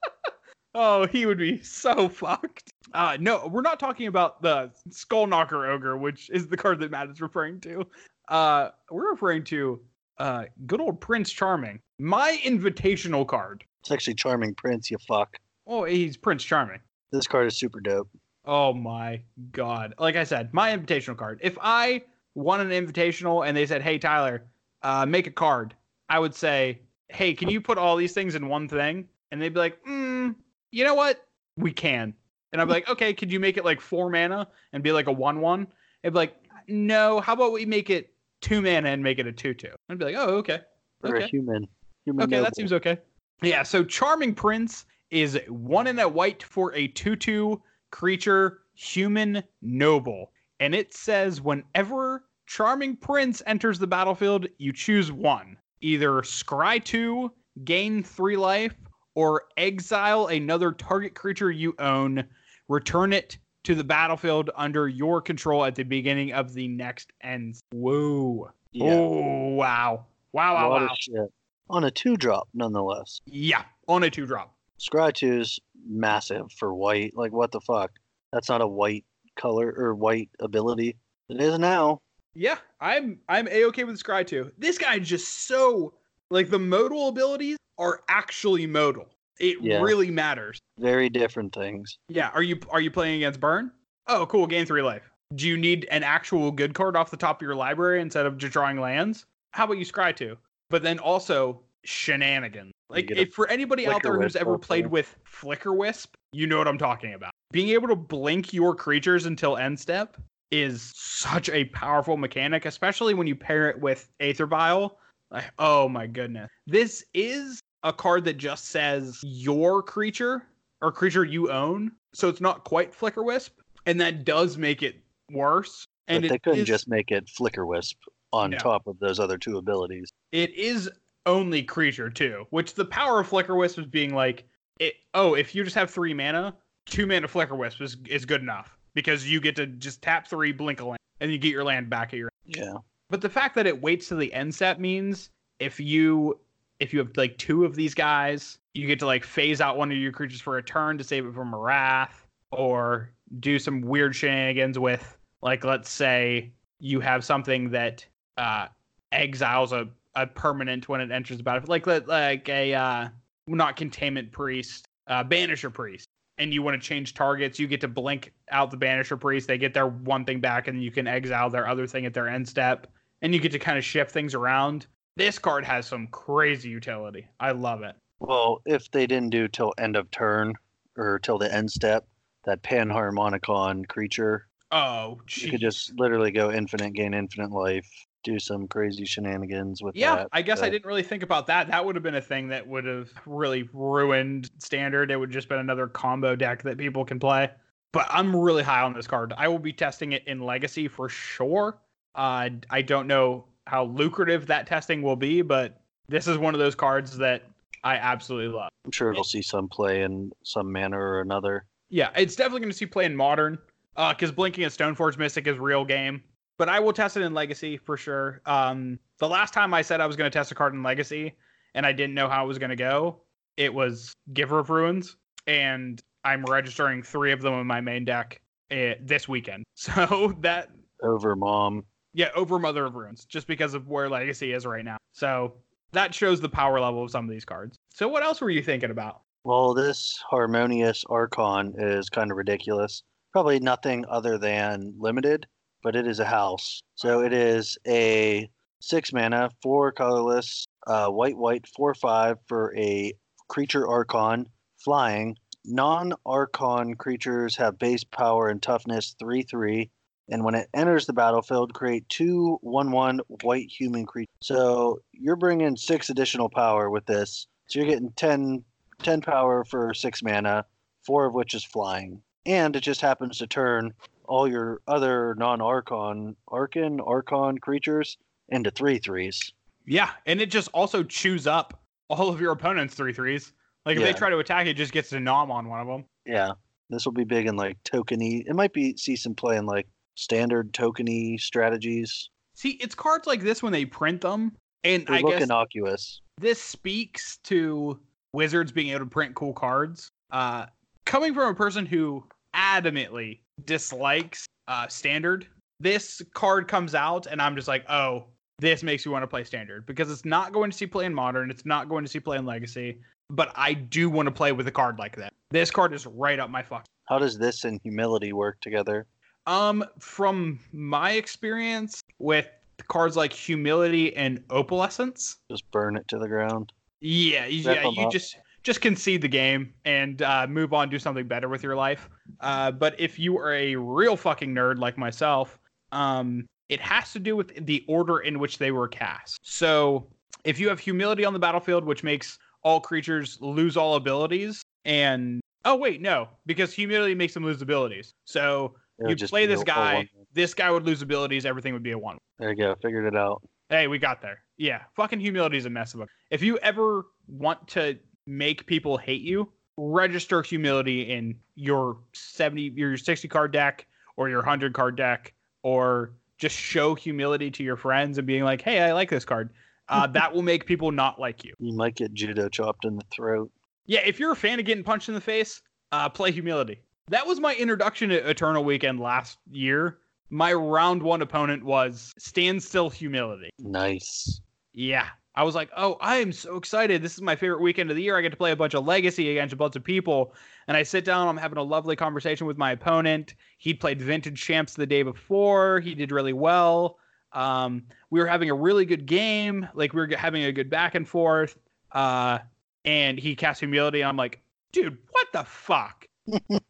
*laughs* oh, he would be so fucked. Uh, no, we're not talking about the Skull Knocker Ogre, which is the card that Matt is referring to. Uh, we're referring to uh, good old Prince Charming, my invitational card. It's actually Charming Prince, you fuck. Oh, he's Prince Charming. This card is super dope. Oh my god. Like I said, my invitational card. If I won an invitational and they said, "Hey Tyler, uh, make a card," I would say, "Hey, can you put all these things in one thing?" And they'd be like, mm, "You know what? We can." And I'd be like, "Okay, could you make it like four mana and be like a one-one?" It'd be like, "No. How about we make it two mana and make it a two-two?" I'd be like, "Oh, okay, For Okay. a human. Human okay, that seems okay." Yeah. So Charming Prince is one in a white for a two-two creature, human noble. And it says whenever Charming Prince enters the battlefield, you choose one. Either scry two, gain three life, or exile another target creature you own, return it to the battlefield under your control at the beginning of the next end. Whoa. Yeah. Oh, wow. Wow, wow, wow. On a two drop, nonetheless. Yeah, on a two drop. Scry is massive for white. Like, what the fuck? That's not a white color or white ability. It is now. Yeah, I'm I'm a okay with Scry too. This guy is just so like the modal abilities are actually modal. It Yeah. really matters. Very different things. Yeah, are you are you playing against Burn? Oh, cool, gain three life. Do you need an actual good card off the top of your library instead of just drawing lands? How about you Scry two? But then also shenanigans. Like if for anybody out there who's ever played with Flicker Wisp, you know what I'm talking about. Being able to blink your creatures until end step is such a powerful mechanic, especially when you pair it with Aether Vial. Like, oh my goodness. This is a card that just says your creature or creature you own. So it's not quite Flicker Wisp. And that does make it worse. And but they it couldn't is- just make it Flicker Wisp on No. top of those other two abilities. it is only creature too, which the power of Flicker Wisp is being like, it, oh, if you just have three mana, two mana Flicker Wisp is, is good enough because you get to just tap three, blink a land. and you get your land back at your. Yeah. But the fact that it waits to the end set means if you if you have like two of these guys, you get to like phase out one of your creatures for a turn to save it from a wrath, or do some weird shenanigans with like let's say you have something that uh exiles a, a permanent when it enters the battlefield, like like- a uh not containment priest, uh banisher priest. And you want to change targets, you get to blink out the banisher priest. They get their one thing back, and you can exile their other thing at their end step, and you get to kind of shift things around. This card has some crazy utility. I love it. Well, if they didn't do till end of turn or till the end step, that panharmonicon creature, Oh, you could just literally go infinite, gain infinite life, do some crazy shenanigans with Yeah, that. I guess I didn't really think about that. That would have been a thing that would have really ruined standard. It would just been another combo deck that people can play. But I'm really high on this card. I will be testing it in Legacy for sure. Uh, I don't know how lucrative that testing will be, but this is one of those cards that I absolutely love. I'm sure it'll see some play in some manner or another. Yeah, it's definitely going to see play in modern because Blinking at Stoneforge Mystic is real game. But I will test it in Legacy for sure. Um, the last time I said I was going to test a card in Legacy and I didn't know how it was going to go, it was Giver of Runes, and I'm registering three of them in my main deck uh, this weekend. *laughs* So that Over mom. yeah, over Mother of Runes, just because of where Legacy is right now. So that shows the power level of some of these cards. So what else were you thinking about? Well, this harmonious archon is kind of ridiculous. Probably nothing other than limited, but it is a house. So it is a six mana, four colorless, uh, white, white, four, five for a creature archon flying. Non archon creatures have base power and toughness three, three. And when it enters the battlefield, create two one one white human creatures. So you're bringing six additional power with this. So you're getting 10 10 power for 6 mana, 4 of which is flying. And it just happens to turn all your other non Archon, Archon, Archon creatures into three threes. Yeah, and it just also chews up all of your opponent's three threes. Like if they try to attack, it just gets to nom on one of them. Yeah. This will be big in like tokeny. It might be see some play in like standard tokeny strategies. See, it's cards like this when they print them, and They I look guess innocuous. this speaks to Wizards being able to print cool cards. Uh, coming from a person who adamantly dislikes uh, standard, this card comes out, and I'm just like, oh, this makes me want to play standard because it's not going to see play in modern, it's not going to see play in legacy, but I do want to play with a card like that. This card is right up my fuck. How does this and humility work together? Um, from my experience with cards like humility and opalescence, Just burn it to the ground. Yeah, Wrap yeah, you up. just just concede the game and uh, move on, do something better with your life. Uh, but if you are a real fucking nerd like myself, um, it has to do with the order in which they were cast. So if you have humility on the battlefield, which makes all creatures lose all abilities, and oh wait, no, because humility makes them lose abilities. So It would you play this guy, this guy would lose abilities, everything would be a one. There you go. Figured it out. Hey, we got there. Yeah, fucking humility is a mess of a. If you ever want to make people hate you, register humility in your 70, your 60 card deck or your 100 card deck, or just show humility to your friends and being like, hey, I like this card. Uh, *laughs* that will make people not like you. You might get judo chopped in the throat. Yeah, if you're a fan of getting punched in the face, uh, play humility. That was my introduction to Eternal Weekend last year. My round one opponent was Standstill Humility. Nice. Yeah. I was like, oh, I am so excited. This is my favorite weekend of the year. I get to play a bunch of Legacy against a bunch of people. And I sit down, I'm having a lovely conversation with my opponent. He'd played Vintage Champs the day before. He did really well. Um, we were having a really good game. Like, we were having a good back and forth. Uh, and he cast Humility. And I'm like, dude, what the fuck? Fucking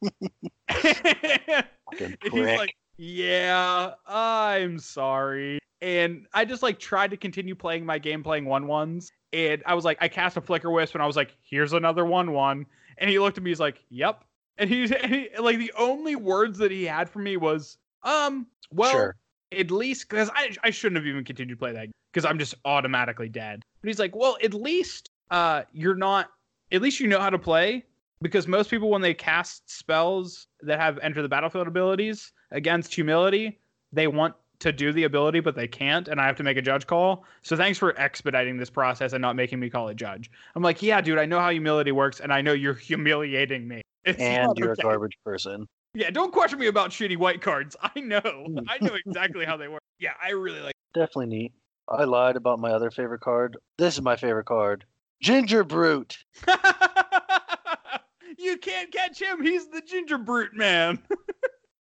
*laughs* *laughs* And he's like, yeah, I'm sorry. And I just like tried to continue playing my game, playing one ones. And I was like, I cast a flicker wisp, and I was like, here's another one one. And he looked at me, he's like, yep. And he's *laughs* and he, like, the only words that he had for me was, um, well, sure. at least because I I shouldn't have even continued to play that because I'm just automatically dead. But he's like, well, at least uh you're not at least you know how to play because most people when they cast spells that have enter the battlefield abilities against humility, they want to do the ability, but they can't, and I have to make a judge call. So thanks for expediting this process and not making me call a judge. I'm like, yeah, dude, I know how humility works, and I know you're *laughs* humiliating me. *laughs* It's And you're okay. a garbage person. Yeah, don't question me about shitty white cards. I know. Hmm. I know exactly how they work. *laughs* Yeah, I really like. Definitely neat. I lied about my other favorite card. This is my favorite card. Ginger Brute. you can't catch him. He's the ginger brute man.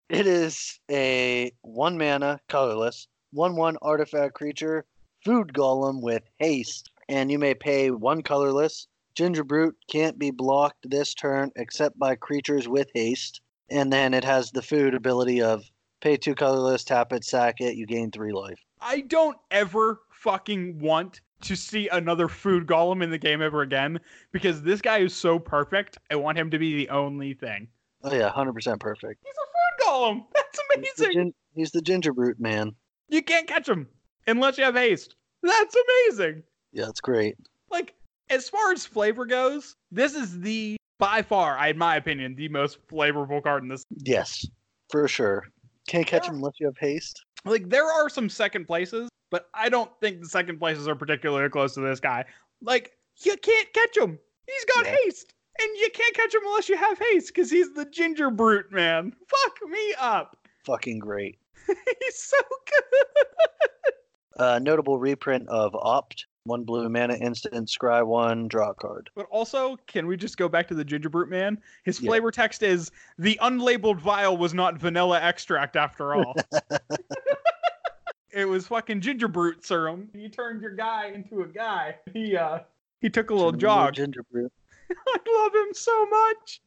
It is a one mana, colorless, one one artifact creature, food golem with haste, and you may pay one colorless. Ginger Brute can't be blocked this turn except by creatures with haste, and then it has the food ability of pay two colorless, tap it, sack it, you gain three life. I don't ever fucking want to see another food golem in the game ever again because this guy is so perfect. I want him to be the only thing. Oh yeah, hundred percent perfect. He's a golem. *laughs* That's He's the, amazing. gin- he's the Ginger Brute man. You can't catch him unless you have haste. That's amazing. Yeah, it's great. Like as far as flavor goes, this is the by far, in my opinion, the most flavorful card in this. Yes, for sure. Can't catch him unless you have haste. Like there are some second places, but I don't think the second places are particularly close to this guy. Like you can't catch him. He's got Yeah. haste. And you can't catch him unless you have haste, because he's the ginger brute, man. Fuck me up. Fucking great. *laughs* he's so good. Uh, notable reprint of Opt. One blue mana instant, scry one, draw card. But also, can we just go back to the ginger brute man? His Yeah. flavor text is the unlabeled vial was not vanilla extract after all. *laughs* it was fucking ginger brute serum. You turned your guy into a guy. He uh he took a little jog. Ginger Brute. *laughs* I love him so much.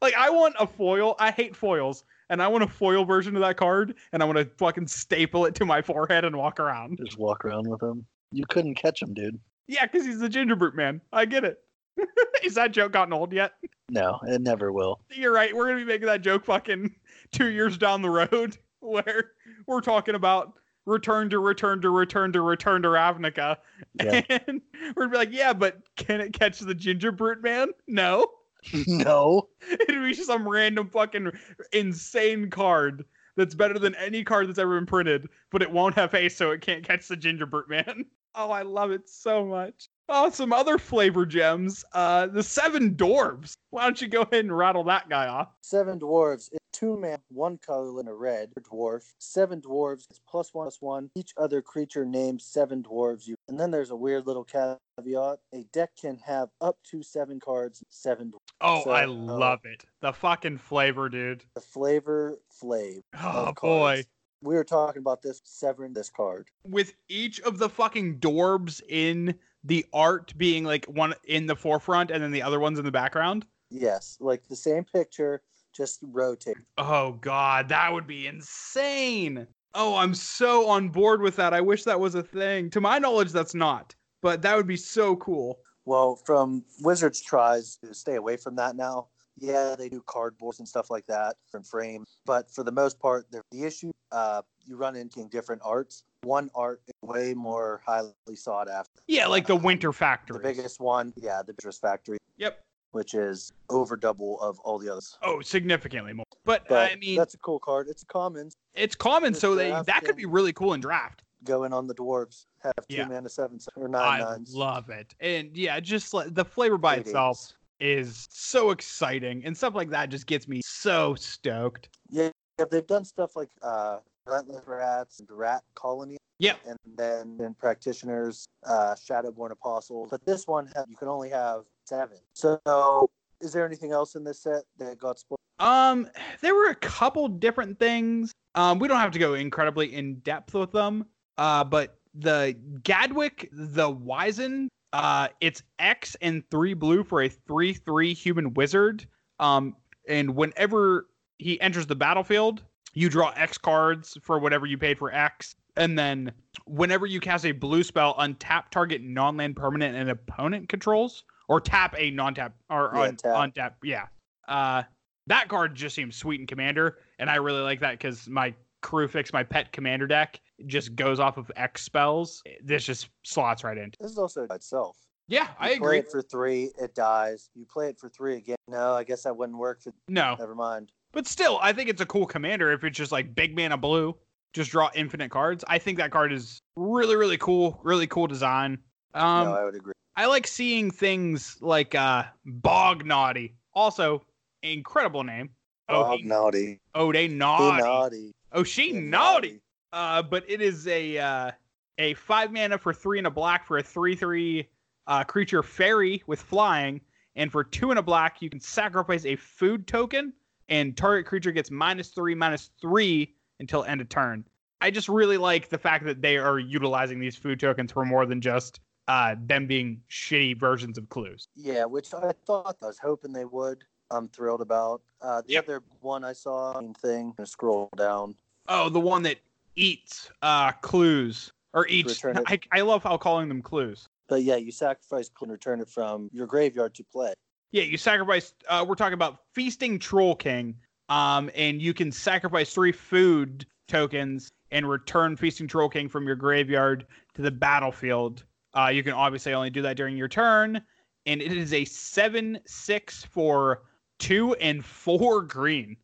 Like I want a foil. I hate foils. And I want a foil version of that card, and I want to fucking staple it to my forehead and walk around. Just walk around with him. You couldn't catch him, dude. Yeah, because he's the ginger brute man. I get it. *laughs* Is that joke gotten old yet? No, it never will. You're right. We're gonna be making that joke fucking two years down the road, *laughs* where we're talking about return to return to return to return to Ravnica, Yeah. *laughs* and we're gonna be like, yeah, but can it catch the ginger brute man? No. *laughs* no. *laughs* It'd be some random fucking insane card that's better than any card that's ever been printed, but it won't have haste, so it can't catch the ginger brute man. Oh, I love it so much. Oh, some other flavor gems. Uh, the seven dwarves. Why don't you go ahead and rattle that guy off? Seven dwarves. Two man, one color, and a red dwarf. Seven dwarves. It's plus one, plus one. Each other creature names seven dwarves. You and then there's a weird little caveat. A deck can have up to seven cards. Seven. Dwarves. Oh, So, I uh, love it. The fucking flavor, dude. The flavor, flav. Oh boy. We were talking about this severing this card. With each of the fucking dwarves in the art being like one in the forefront and then the other ones in the background. Yes, like the same picture, just rotate. Oh god, that would be insane. Oh, I'm so on board with that. I wish that was a thing. To my knowledge, that's not. But that would be so cool. Well, from Wizards tries to stay away from that now. Yeah, they do cardboards and stuff like that and frames, but for the most part, the issue uh, you run into in different arts. One art is way more highly sought after. Yeah, like the Winter Factory. The biggest one, yeah, the biggest factory, Yep. Which is over double of all the others. Oh, significantly more. But, But I mean, that's a cool card. It's common. it's common, the so they, that could be really cool in draft. Going on the dwarves. Have two Yeah. mana sevens or nine I nines. love it. And yeah, just like the flavor by Eight itself is so exciting and stuff like that just gets me so stoked. Yeah, yeah, they've done stuff like uh, Relentless Rats and Rat Colony. Yeah. And then in Practitioners, uh, Shadowborn Apostles. But this one, you can only have seven. So, is there anything else in this set that got spoiled? Um, there were a couple different things. Um, we don't have to go incredibly in depth with them. Uh, but the Gadwick, the Wizen, uh, it's X and three blue for a three three human wizard. Um, and whenever he enters the battlefield, you draw X cards for whatever you paid for X. And then whenever you cast a blue spell, untap target non-land permanent and opponent controls, or tap a non-tap or Yeah, un- tap. untap. Yeah. Uh, that card just seems sweet in Commander, and I really like that because my Kruphix my pet Commander deck just goes off of X spells. This just slots right in. This is also by itself. Yeah, You I play agree. it for three, it dies. You play it for three again. No, I guess that wouldn't work. For, No, never mind. but still, I think it's a cool Commander if it's just like big mana blue. just draw infinite cards. I think that card is really, really cool. Really cool design. Um, no, I would agree. I like seeing things like uh, Bog Naughty. Also, incredible name. Oh, Oh, naughty. oh, they naughty. naughty. Oh, she He naughty. Uh, but it is a uh, a five mana for three and a black for a three three uh, creature fairy with flying, and for two and a black you can sacrifice a food token, and target creature gets minus three minus three until end of turn. I just really like the fact that they are utilizing these food tokens for more than just uh, them being shitty versions of clues. Yeah, which I thought I was hoping they would. I'm thrilled about. Uh, the Yep. other one I saw thing. Scroll down. Oh, the one that eats uh, clues or eats. *laughs* I, I love how calling them clues. But yeah, you sacrifice and return it from your graveyard to play. Yeah, you sacrifice. Uh, we're talking about feasting troll king. Um, and you can sacrifice three food tokens and return feasting troll king from your graveyard to the battlefield. Uh, you can obviously only do that during your turn, and it is a seven six for two and four *laughs* green.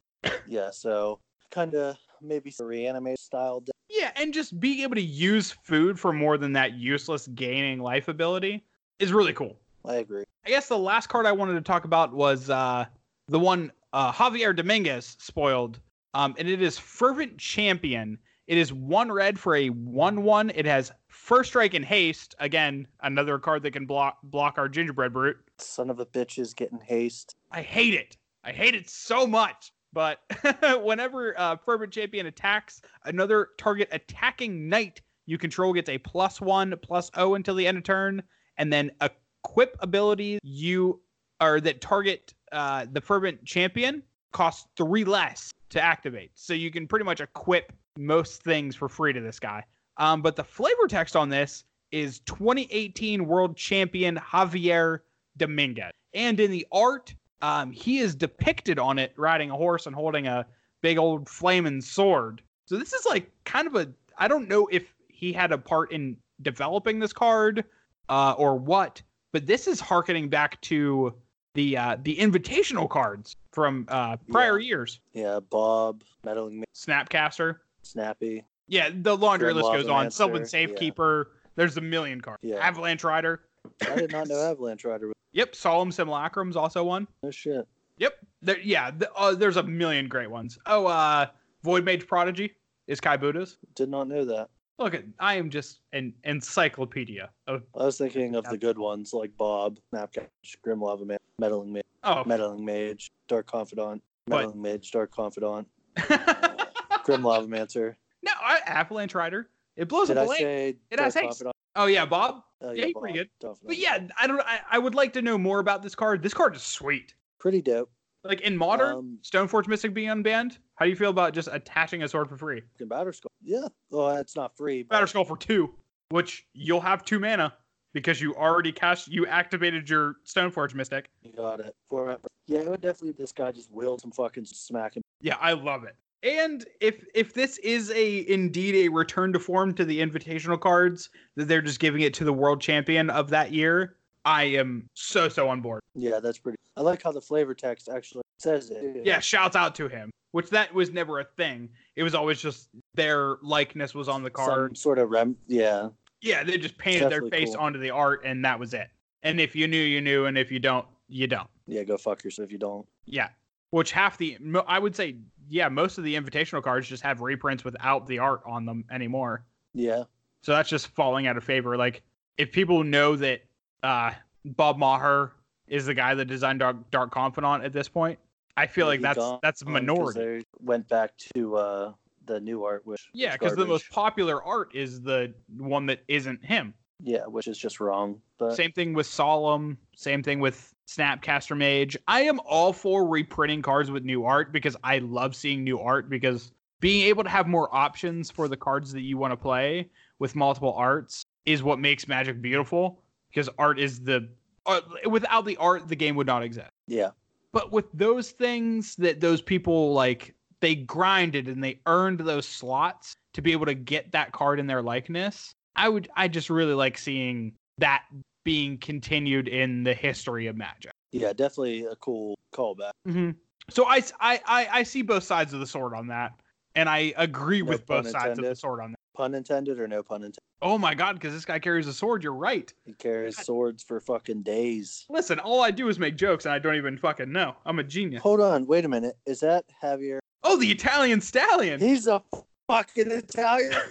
Yeah, so kind of maybe reanimate style. deck. Yeah, and just being able to use food for more than that useless gaining life ability is really cool. I agree. I guess the last card I wanted to talk about was uh, the one uh, Javier Dominguez spoiled, um, and it is Fervent Champion. It is one red for a one-one. It has first strike and haste. Again, another card that can block block our gingerbread brute. Son of a bitch is getting haste. I hate it. I hate it so much. But *laughs* whenever uh, Fervent Champion attacks, another target attacking knight you control gets a plus one, plus O until the end of turn, and then equip abilities you or that target uh, the Fervent Champion costs three less to activate. So you can pretty much equip most things for free to this guy. Um, but the flavor text on this is 2018 World Champion Javier Dominguez. And in the art, um, he is depicted on it riding a horse and holding a big old flaming sword. So this is like kind of a I don't know if he had a part in developing this card uh, or what, but this is harkening back to the uh, the invitational cards from uh, prior years. Yeah, Bob, meddling, Snapcaster. snappy. Yeah, the laundry Grim list goes on. Lavamancer, Sylvan yeah. Safekeeper. There's a million cards. Yeah. Avalanche Rider. I did not know Avalanche Rider. was- *laughs* Yep. Solemn Simulacrum's also one. No shit. Yep. There, yeah. The, uh, there's a million great ones. Oh, uh, Void Mage Prodigy is Kai Budde's. Did not know that. Look at, I am just an encyclopedia of. I was thinking of the good ones like Bob, Snapcatch, Grim Lava Man, Meddling, Ma- Oh, Meddling Mage, Dark Confidant, But- Meddling Mage, Dark Confidant, no, *laughs* Grim Lavamancer. I, Avalanche Rider. It blows Did a I blank. say It has haste. Oh yeah, Bob. Oh, Yeah, he's pretty good. Confidant. But yeah, I don't. I, I would like to know more about this card. This card is sweet. pretty dope. Like in modern, Um, Stoneforge Mystic being unbanned. How do you feel about just attaching a sword for free? Batterskull. Yeah. Well, it's not free. but- Batterskull for two, which you'll have two mana because you already cast, you activated your Stoneforge Mystic. You got it. Forever. Yeah, it would definitely. This guy just willed some fucking smack him. Yeah, I love it. And if if this is a indeed a return to form to the invitational cards that they're just giving it to the world champion of that year, I am so so on board. Yeah, that's pretty. I like how the flavor text actually says it. Yeah, shouts out to him. Which that was never a thing. It was always just their likeness was on the Some card. sort of rem. Yeah. Yeah, they just painted their face cool. onto the art and that was it. And if you knew, you knew, and if you don't, you don't. Yeah. Go fuck yourself if you don't. Yeah. Which half the I would say, yeah, most of the invitational cards just have reprints without the art on them anymore. Yeah. So that's just falling out of favor. Like if people know that uh, Bob Maher is the guy that designed Dark, Dark Confidant at this point, I feel Yeah, like that's gone that's minority. They went back to uh, the new art, which Yeah, because the most popular art is the one that isn't him. Yeah, which is just wrong. But Same thing with Solemn. Same thing with Snapcaster Mage. I am all for reprinting cards with new art because I love seeing new art because being able to have more options for the cards that you want to play with multiple arts is what makes Magic beautiful because art is the uh, without the art the game would not exist. yeah, But with those things that those people like they grinded and they earned those slots to be able to get that card in their likeness. I would I just really like seeing that being continued in the history of Magic. yeah, definitely a cool callback. Mm-hmm. So I, I I I see both sides of the sword on that, and I agree No with both pun sides of the intended. sword on that. Pun intended or no pun intended? Oh my god, because this guy carries a sword. You're right. He carries swords for fucking days. Listen, all I do is make jokes, and I don't even fucking know. I'm a genius. Hold on, wait a minute. Is that Javier? Oh, the Italian stallion. He's a fucking Italian. *laughs*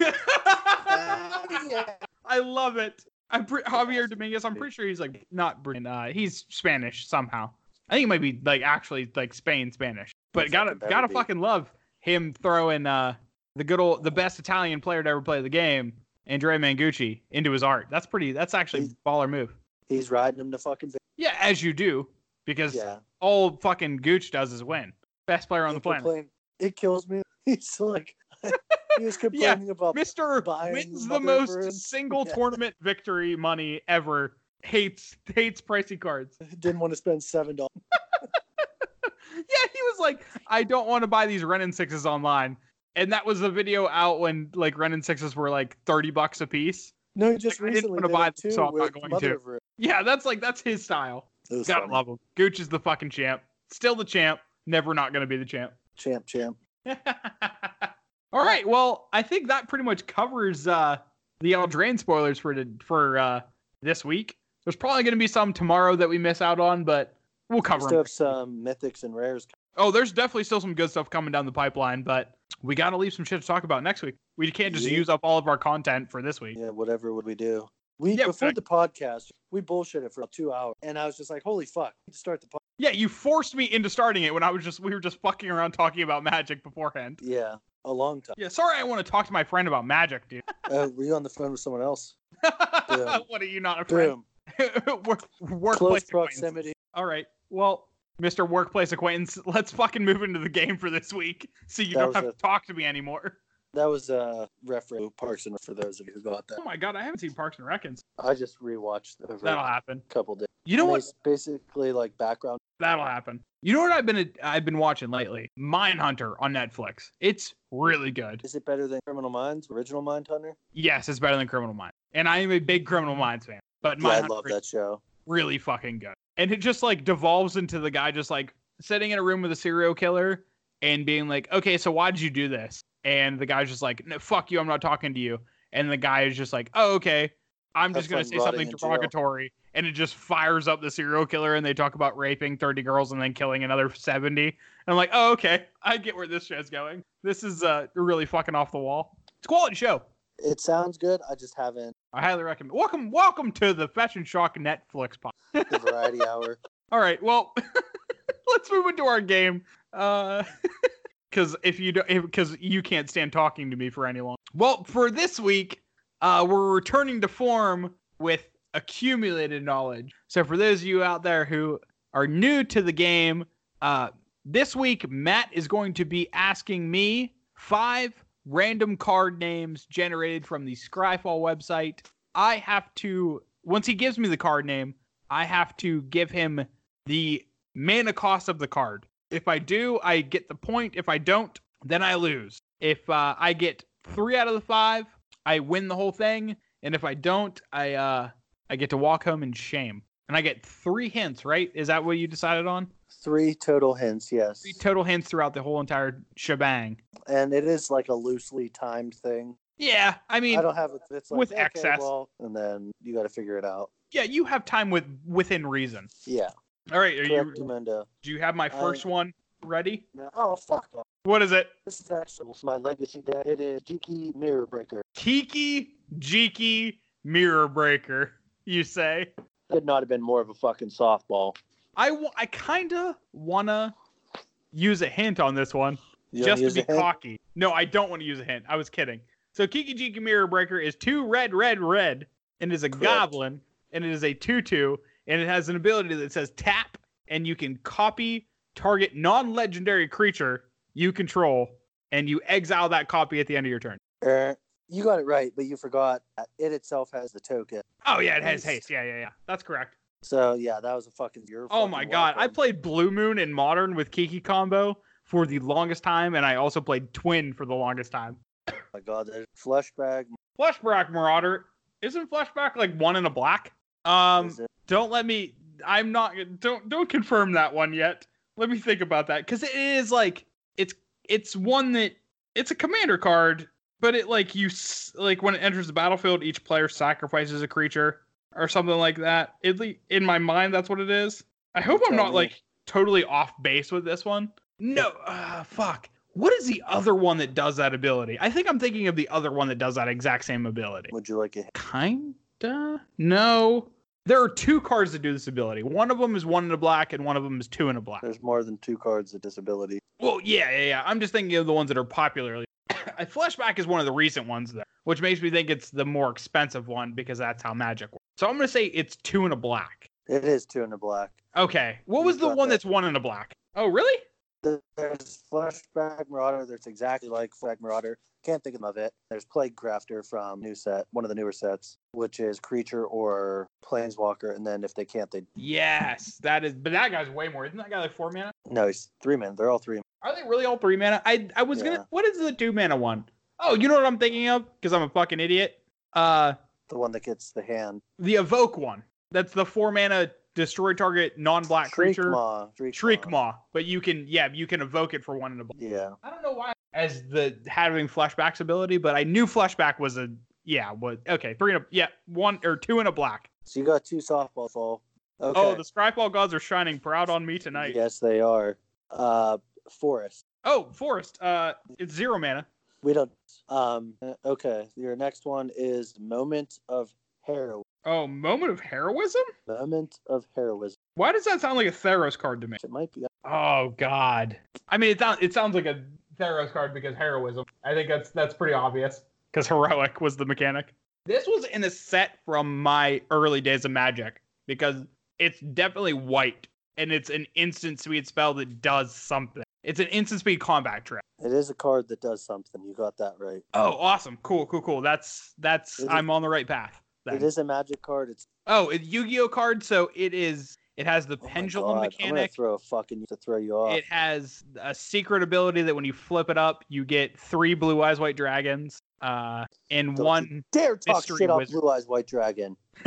yeah. I love it. I'm pre- Javier Dominguez. I'm pretty sure he's like not Brit- uh He's Spanish somehow. I think it might be like actually like Spain Spanish. But Most gotta gotta fucking love him throwing uh the good old the best Italian player to ever play the game, Andrea Mengucci, into his art. That's pretty. That's actually He's- baller move. He's riding him to fucking. Yeah, as you do, because Yeah. all fucking Gooch does is win. Best player on the He planet. It kills me. *laughs* He's like, he was *laughs* complaining about. Mister buying wins the most *laughs* single Yeah. tournament victory money ever. Hates hates pricey cards. *laughs* Didn't want to spend seven dollars. Yeah, he was like, I don't want to buy these Wrenn and Sixes online. And that was the video out when like Wrenn and Sixes were like 30 bucks a piece. No, he just Like, I didn't wanna buy it them, so I'm not going to. Yeah, that's like that's his style. Gotta funny. love him. Gooch is the fucking champ. Still the champ. Never not gonna be the champ. Champ, champ. All right. Well, I think that pretty much covers uh, the Eldraine spoilers for the, for uh, this week. There's probably going to be some tomorrow that we miss out on, but we'll We cover still them. have some mythics and rares. Oh, there's definitely still some good stuff coming down the pipeline, but we got to leave some shit to talk about next week. We can't just Yeah. use up all of our content for this week. Yeah, whatever would we do? We Yeah, before fact. the podcast, we bullshitted for two hours, and I was just like, "Holy fuck!" We need to start the podcast. Yeah, you forced me into starting it when I was just we were just fucking around talking about Magic beforehand. Yeah, a long time. Yeah, sorry I want to talk to my friend about Magic, dude. *laughs* Uh, were you on the phone with someone else? *laughs* what are you not a friend? *laughs* Work, workplace proximity. All right. Well, Mr. Workplace Acquaintance, let's fucking move into the game for this week so you That don't have a- to talk to me anymore. That was uh, reference to Parks and for those of you who got that. Oh my god, I haven't seen Parks and Reckons. I just rewatched over That'll a happen. couple days. You know And what? Basically, like background. That'll happen. You know what I've been I've been watching lately? Mindhunter on Netflix. It's really good. Is it better than Criminal Minds, original Mindhunter? Yes, it's better than Criminal Minds. And I am a big Criminal Minds fan. But Yeah, I love that show. really fucking good. And it just like devolves into the guy just like sitting in a room with a serial killer and being like, okay, so why did you do this? And the guy's just like, no, fuck you, I'm not talking to you. And the guy is just like, oh, okay, I'm just gonna say something in jail." derogatory. And it just fires up the serial killer and they talk about raping 30 girls and then killing another 70. And I'm like, oh, okay, I get where this show's going. This is uh really fucking off the wall. It's a quality show. It sounds good. I just haven't I highly recommend. Welcome, welcome to the and Shock Netflix pod. the variety hour. *laughs* All right, well, *laughs* let's move into our game. Uh, *laughs* because if you don't, because you can't stand talking to me for any long. Well, for this week, uh, we're returning to form with accumulated knowledge. So for those of you out there who are new to the game, uh, this week Matt is going to be asking me five random card names generated from the Scryfall website. I have to once he gives me the card name, I have to give him the mana cost of the card. If I do, I get the point. If I don't, then I lose. If uh, I get three out of the five, I win the whole thing. And if I don't, I uh, I get to walk home in shame. And I get three hints, right? Is that what you decided on? Three total hints, yes. Three total hints throughout the whole entire shebang. and it is like a loosely timed thing. Yeah, I mean, I don't have it. It's like with okay, excess. well, and then you got to figure it out. yeah, you have time with within reason. Yeah, All right, are you? Amanda. Do you have my first one ready? Oh fuck! off. What is it? This is actually my legacy deck. It is Jiki Mirror Breaker. Kiki Jiki Mirror Breaker, you say? Could not have been more of a fucking softball. I, w- I kind of want to use a hint on this one You just to be cocky. No, I don't want to use a hint. I was kidding. So Kiki Jiki Mirror Breaker is two red, red, red, and is a Correct. goblin, and it is a 2 2, and it has an ability that says tap, and you can copy target non legendary creature you control, and you exile that copy at the end of your turn. Er, you got it right, but you forgot it itself has the token. Oh, yeah, it has haste. Yeah, yeah, yeah. That's correct. So yeah, that was a fucking. You're Oh fucking my god, I played Blue Moon in Modern with Kiki combo for the longest time, and I also played Twin for the longest time. Oh my god, flashback. Fleshbag Marauder isn't Flashback like one in a black? Um, don't let me. I'm not. Don't don't confirm that one yet. Let me think about that because it is like it's it's one that it's a commander card, but it like you like when it enters the battlefield, each player sacrifices a creature or something like that. At le- in my mind, that's what it is. I hope I'm not like totally off base with this one. No, uh, fuck. What is the other one that does that ability? I think I'm thinking of the other one that does that exact same ability. Would you like it? Kinda? No. There are two cards that do this ability. One of them is one in a black, and one of them is two in a black. There's more than two cards of disability. Well, yeah, yeah, yeah. I'm just thinking of the ones that are popularly. *coughs* A flashback is one of the recent ones though, which makes me think it's the more expensive one because that's how magic works. So I'm gonna say it's two in a black. It is two in a black. Okay. What was the one that. that's one in a black? Oh, really? There's Fleshbag Marauder that's exactly like Fleshbag Marauder. Can't think of it. There's Plague Crafter from new set, one of the newer sets, which is creature or planeswalker, and then if they can't, they Yes, that is. But that guy's way more. Isn't that guy like four mana? no, he's three men. They're all three. Are they really all three mana? I I was Yeah. gonna. What is the two mana one? Oh, you know what I'm thinking of? Because I'm a fucking idiot. Uh, The one that gets the hand. the evoke one. That's the four mana destroy target non-black creature. Shriekmaw. Shriek Shriekmaw, but you can yeah you can evoke it for one in a black. Yeah. I don't know why as the having flashbacks ability, but I knew flashback was a yeah What? okay three in a yeah one or two in a black. So you got two softball fall. Okay. Oh, the Scryfall gods are shining proud on me tonight. Yes, they are. Uh, Forest. Oh, Forest, uh, it's zero mana. We don't. Um. Okay. Your next one is Moment of Heroism. Oh, moment of heroism. Moment of Heroism. Why does that sound like a Theros card to me? It might be. Oh God. I mean, it sounds it sounds like a Theros card because heroism. I think that's that's pretty obvious because heroic was the mechanic. This was in a set from my early days of Magic because it's definitely white and it's an instant speed spell that does something. It's an instant speed combat trap. It is a card that does something. You got that right. Oh, awesome! Cool, cool, cool. That's that's Is it- I'm on the right path. Then. It is a magic card. It's Oh, it's Yu-Gi-Oh card, so it is. It has the oh pendulum God, I'm gonna mechanic. throw a fucking to throw you off. It has a secret ability that when you flip it up, you get three blue eyes white dragons, uh, and Don't one. Dare talk shit off. Blue Eyes White Dragon. *laughs*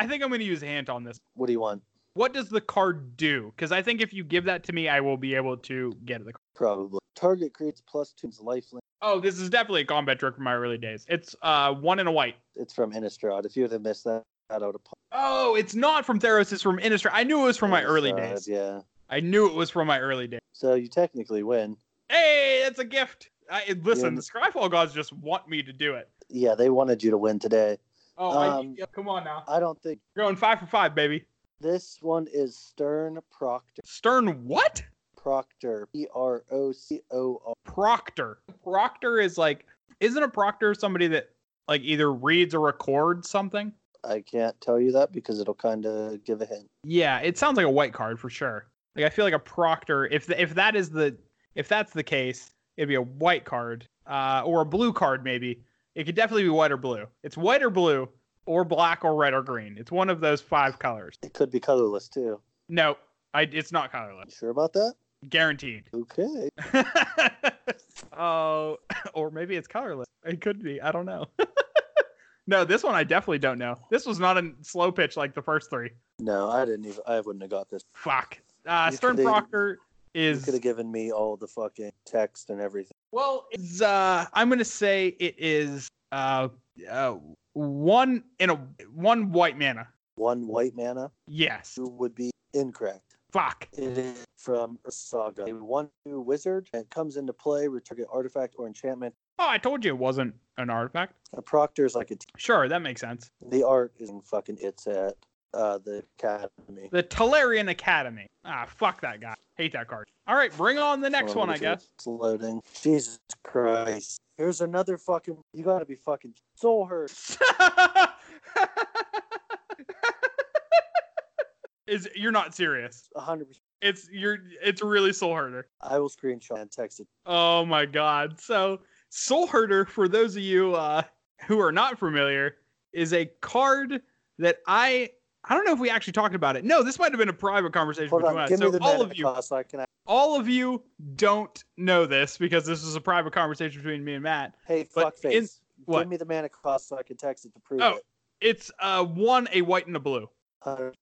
I think I'm going to use a hint on this. What do you want? What does the card do? Because I think if you give that to me, I will be able to get the. card. Probably. Target creates plus two lifelink. Oh, this is definitely a combat trick from my early days. It's uh one and a white. It's from Innistrad. If you would have missed that, that would have. Oh, it's not from Theros. It's from Innistrad. I knew it was from my early days. Yeah. I knew it was from my early days. So you technically win. Hey, that's a gift. I, listen, the Scryfall gods just want me to do it. Yeah, they wanted you to win today. Oh, Um, I, yeah, come on now. I don't think You're going five for five, baby. This one is Stern Proctor. Stern what? Proctor. P R O C O R. Proctor. Proctor is like, isn't a proctor somebody that like either reads or records something? I can't tell you that because it'll kind of give a hint. Yeah, it sounds like a white card for sure. Like I feel like a proctor. If the, if that is the if that's the case, it'd be a white card uh, or a blue card maybe. It could definitely be white or blue. It's white or blue or black or red or green. It's one of those five colors. It could be colorless too. No, I, it's not You colorless. sure about that? Guaranteed. Okay. *laughs* oh, or maybe it's colorless. It could be. I don't know. *laughs* no, this one I definitely don't know. This was not a slow pitch like the first three. No, I didn't even. I wouldn't have got this. Fuck. Uh, You Stern Proctor You is could have given me all the fucking text and everything. well. It's uh, I'm gonna say it is uh, uh one in a one white mana. One white mana Yes. who would be incorrect. Fuck. It is from Saga. A one new wizard and it comes into play. Retarget artifact or enchantment. Oh, I told you it wasn't an artifact. A proctor is like a. T- Sure, that makes sense. the art is fucking. It's at uh, the academy. The Tolarian Academy. Ah, fuck that guy. Hate that card. All right, bring on the next one, I guess. It's loading. Jesus Christ. Here's another fucking. You gotta be fucking soul hurt. *laughs* Is you're not serious? hundred percent. It's you're it's really soul herder. I will screenshot and text it. Oh my god! So soul herder, for those of you uh, who are not familiar, is a card that I I don't know if we actually talked about it. No, this might have been a private conversation Hold between on. us. Give So me the all of you, so I can. All of you don't know this because this is a private conversation between me and Matt. Hey, fuckface. in- what? Give me the mana cost so I can text it to prove Oh. it. It's uh one a white and a blue. 100%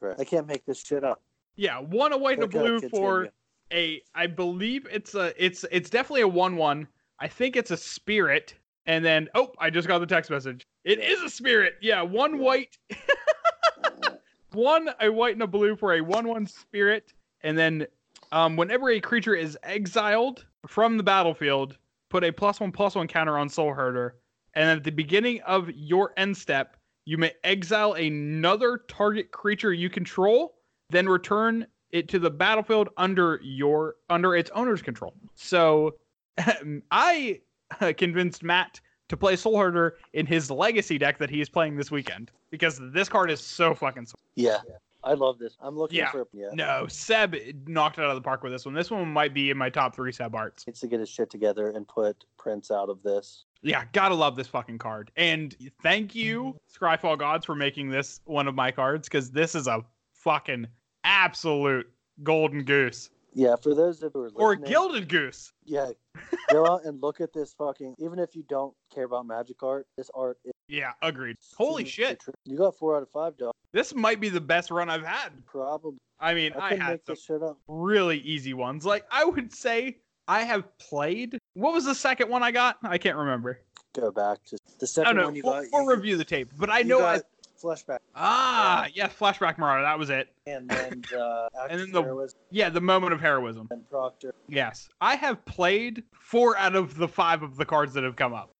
correct. I can't make this shit up. Yeah, one a white and a blue for a I believe it's a it's it's definitely a one one. I think it's a spirit. And then oh, I just got the text message. It is a spirit. Yeah, one Yeah. white, *laughs* one a white and a blue for a one one spirit. And then um, whenever a creature is exiled from the battlefield, put a plus one plus one counter on Soul Herder. And at the beginning of your end step, you may exile another target creature you control, then return it to the battlefield under your under its owner's control. So *laughs* I *laughs* convinced Matt to play Soul Herder in his legacy deck that he is playing this weekend because this card is so fucking sweet. Yeah, I love this. I'm looking Yeah. for yeah. No, Seb knocked it out of the park with this one. This one might be in my top three Seb arts. Needs to get his shit together and put Prince out of this. Yeah, gotta love this fucking card. And thank you, Scryfall Gods, for making this one of my cards because this is a fucking absolute golden goose Yeah, for those of you who are or gilded goose. yeah, *laughs* go out and look at this fucking. Even if you don't care about magic art, this art is. Yeah, agreed. Holy shit. You got four out of five, dog. This might be the best run I've had. Probably. I mean, I I, had some this shit up. really easy ones. Like I would say I have played. What was the second one I got? I can't remember. Go back to the second know. one you We'll, got. we'll review the tape, but I know I flashback, ah yeah, Fleshbag Marauder. That was it. and then *laughs* the And then the- Heroism Yeah, the moment of heroism. and Proctor. Yes, I have played four out of the five of the cards that have come up,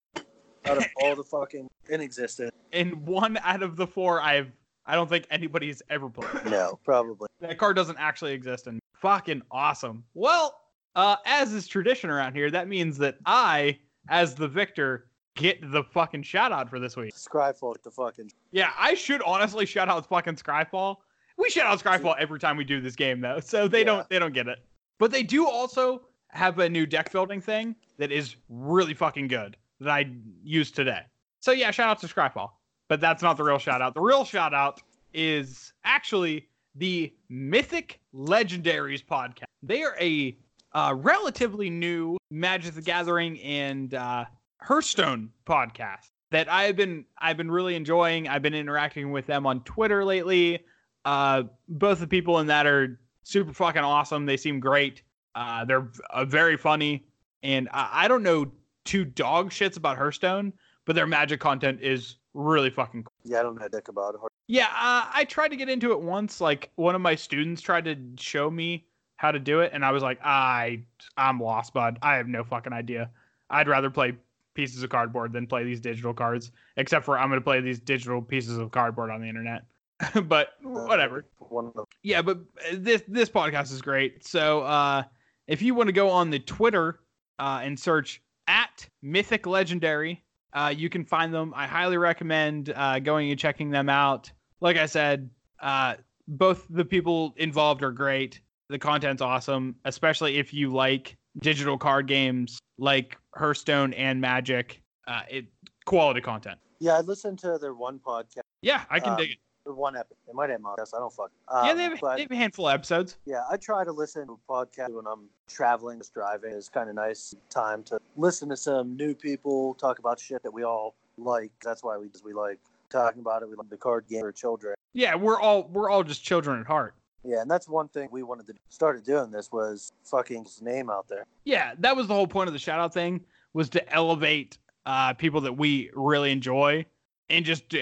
Out of *laughs* all the fucking in existence, and one out of the four I've. I don't think anybody's ever played. *laughs* no, probably. That card doesn't actually exist, and fucking awesome. Well, uh, as is tradition around here, that means that I, as the victor, get the fucking shout out for this week. Scryfall, the fucking. Yeah, I should honestly shout out fucking Scryfall. We shout out Scryfall every time we do this game though, so they Yeah. don't they don't get it. But they do also have a new deck building thing that is really fucking good that I used today. So yeah, shout out to Scryfall. But that's not the real shout out. The real shout out is actually the Mythic Legendaries podcast. They are a uh, relatively new Magic the Gathering and uh, Hearthstone podcast that I've been I've been really enjoying. I've been interacting with them on Twitter lately. Uh, both the people in that are super fucking awesome. They seem great. Uh, they're uh, very funny, and I, I don't know two dog shits about Hearthstone, but their Magic content is really fucking cool. Yeah, I don't know a dick about it. Yeah, uh, I tried to get into it once. Like one of my students tried to show me how to do it, and I was like, I I'm lost, bud. I have no fucking idea. I'd rather play pieces of cardboard than play these digital cards. Except for I'm gonna play these digital pieces of cardboard on the internet. *laughs* but whatever. Of the Yeah, but uh, this this podcast is great. So uh, if you want to go on the Twitter uh, and search at Mythic Legendary, uh, you can find them. I highly recommend uh, going and checking them out. Like I said, uh, both the people involved are great. The content's awesome, especially if you like digital card games like Hearthstone and Magic. Uh, it quality content. Yeah, I listened to their one podcast, Yeah, I can Um, dig it. One episode. It might have podcast. I don't fuck. Um, Yeah, they have, but they have a handful of episodes. yeah, I try to listen to a podcast when I'm traveling, just driving. It's kind of nice time to listen to some new people talk about shit that we all like. That's why we we like talking about it. We like the card game for children. Yeah, we're all we're all just children at heart. Yeah, and that's one thing we wanted to started doing this was fucking his name out there. yeah, that was the whole point of the shout out thing was to elevate uh, people that we really enjoy and just uh,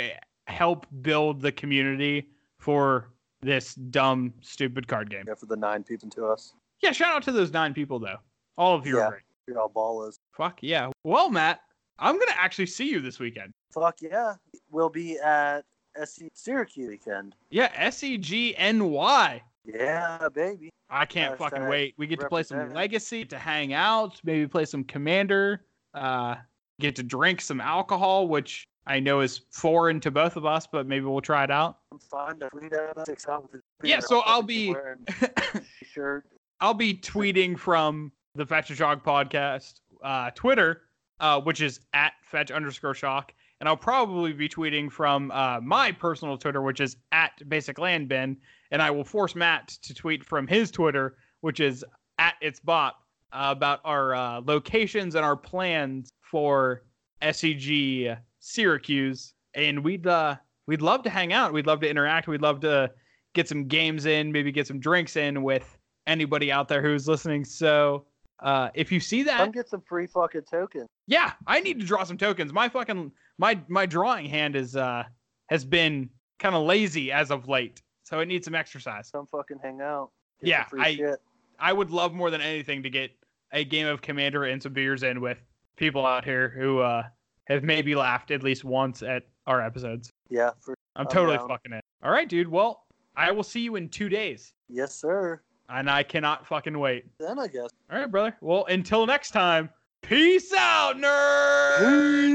help build the community for this dumb, stupid card game. Yeah, for the nine people to us. Yeah, shout out to those nine people though. All of you Yeah. are great. You're all ballers. Fuck yeah. Well, Matt, I'm gonna actually see you this weekend. Fuck yeah. We'll be at SC Syracuse weekend. Yeah, E SEGNY. Yeah, baby. I can't fucking wait. We get to play some. Legacy, to hang out, maybe play some Commander, uh, get to drink some alcohol, which I know is foreign to both of us, but maybe we'll try it out. I'm fine to tweet out six out with the Yeah, so I'll be- *laughs* shirt. I'll be tweeting from the Fetch a Shock podcast uh, Twitter, uh, which is at fetch underscore shock. And I'll probably be tweeting from uh, my personal Twitter, which is at basic land bin. And I will force Matt to tweet from his Twitter, which is at its bot, uh, about our uh, locations and our plans for SCG Syracuse. And we'd uh, we'd love to hang out. We'd love to interact. We'd love to get some games in, maybe get some drinks in with anybody out there who's listening. So uh, if you see that, Come get some free fucking tokens. yeah, I need to draw some tokens. My fucking my my drawing hand is uh has been kind of lazy as of late, so it needs some exercise. Come fucking hang out. Get Yeah, I- shit. I would love more than anything to get a game of Commander and some beers in with people out here who uh have maybe laughed at least once at our episodes. Yeah, for I'm I'm totally down. fucking it. All right, dude. Well, I will see you in two days, yes, sir. and I cannot fucking wait. Then I guess. All right, brother. Well, until next time, peace out, nerd.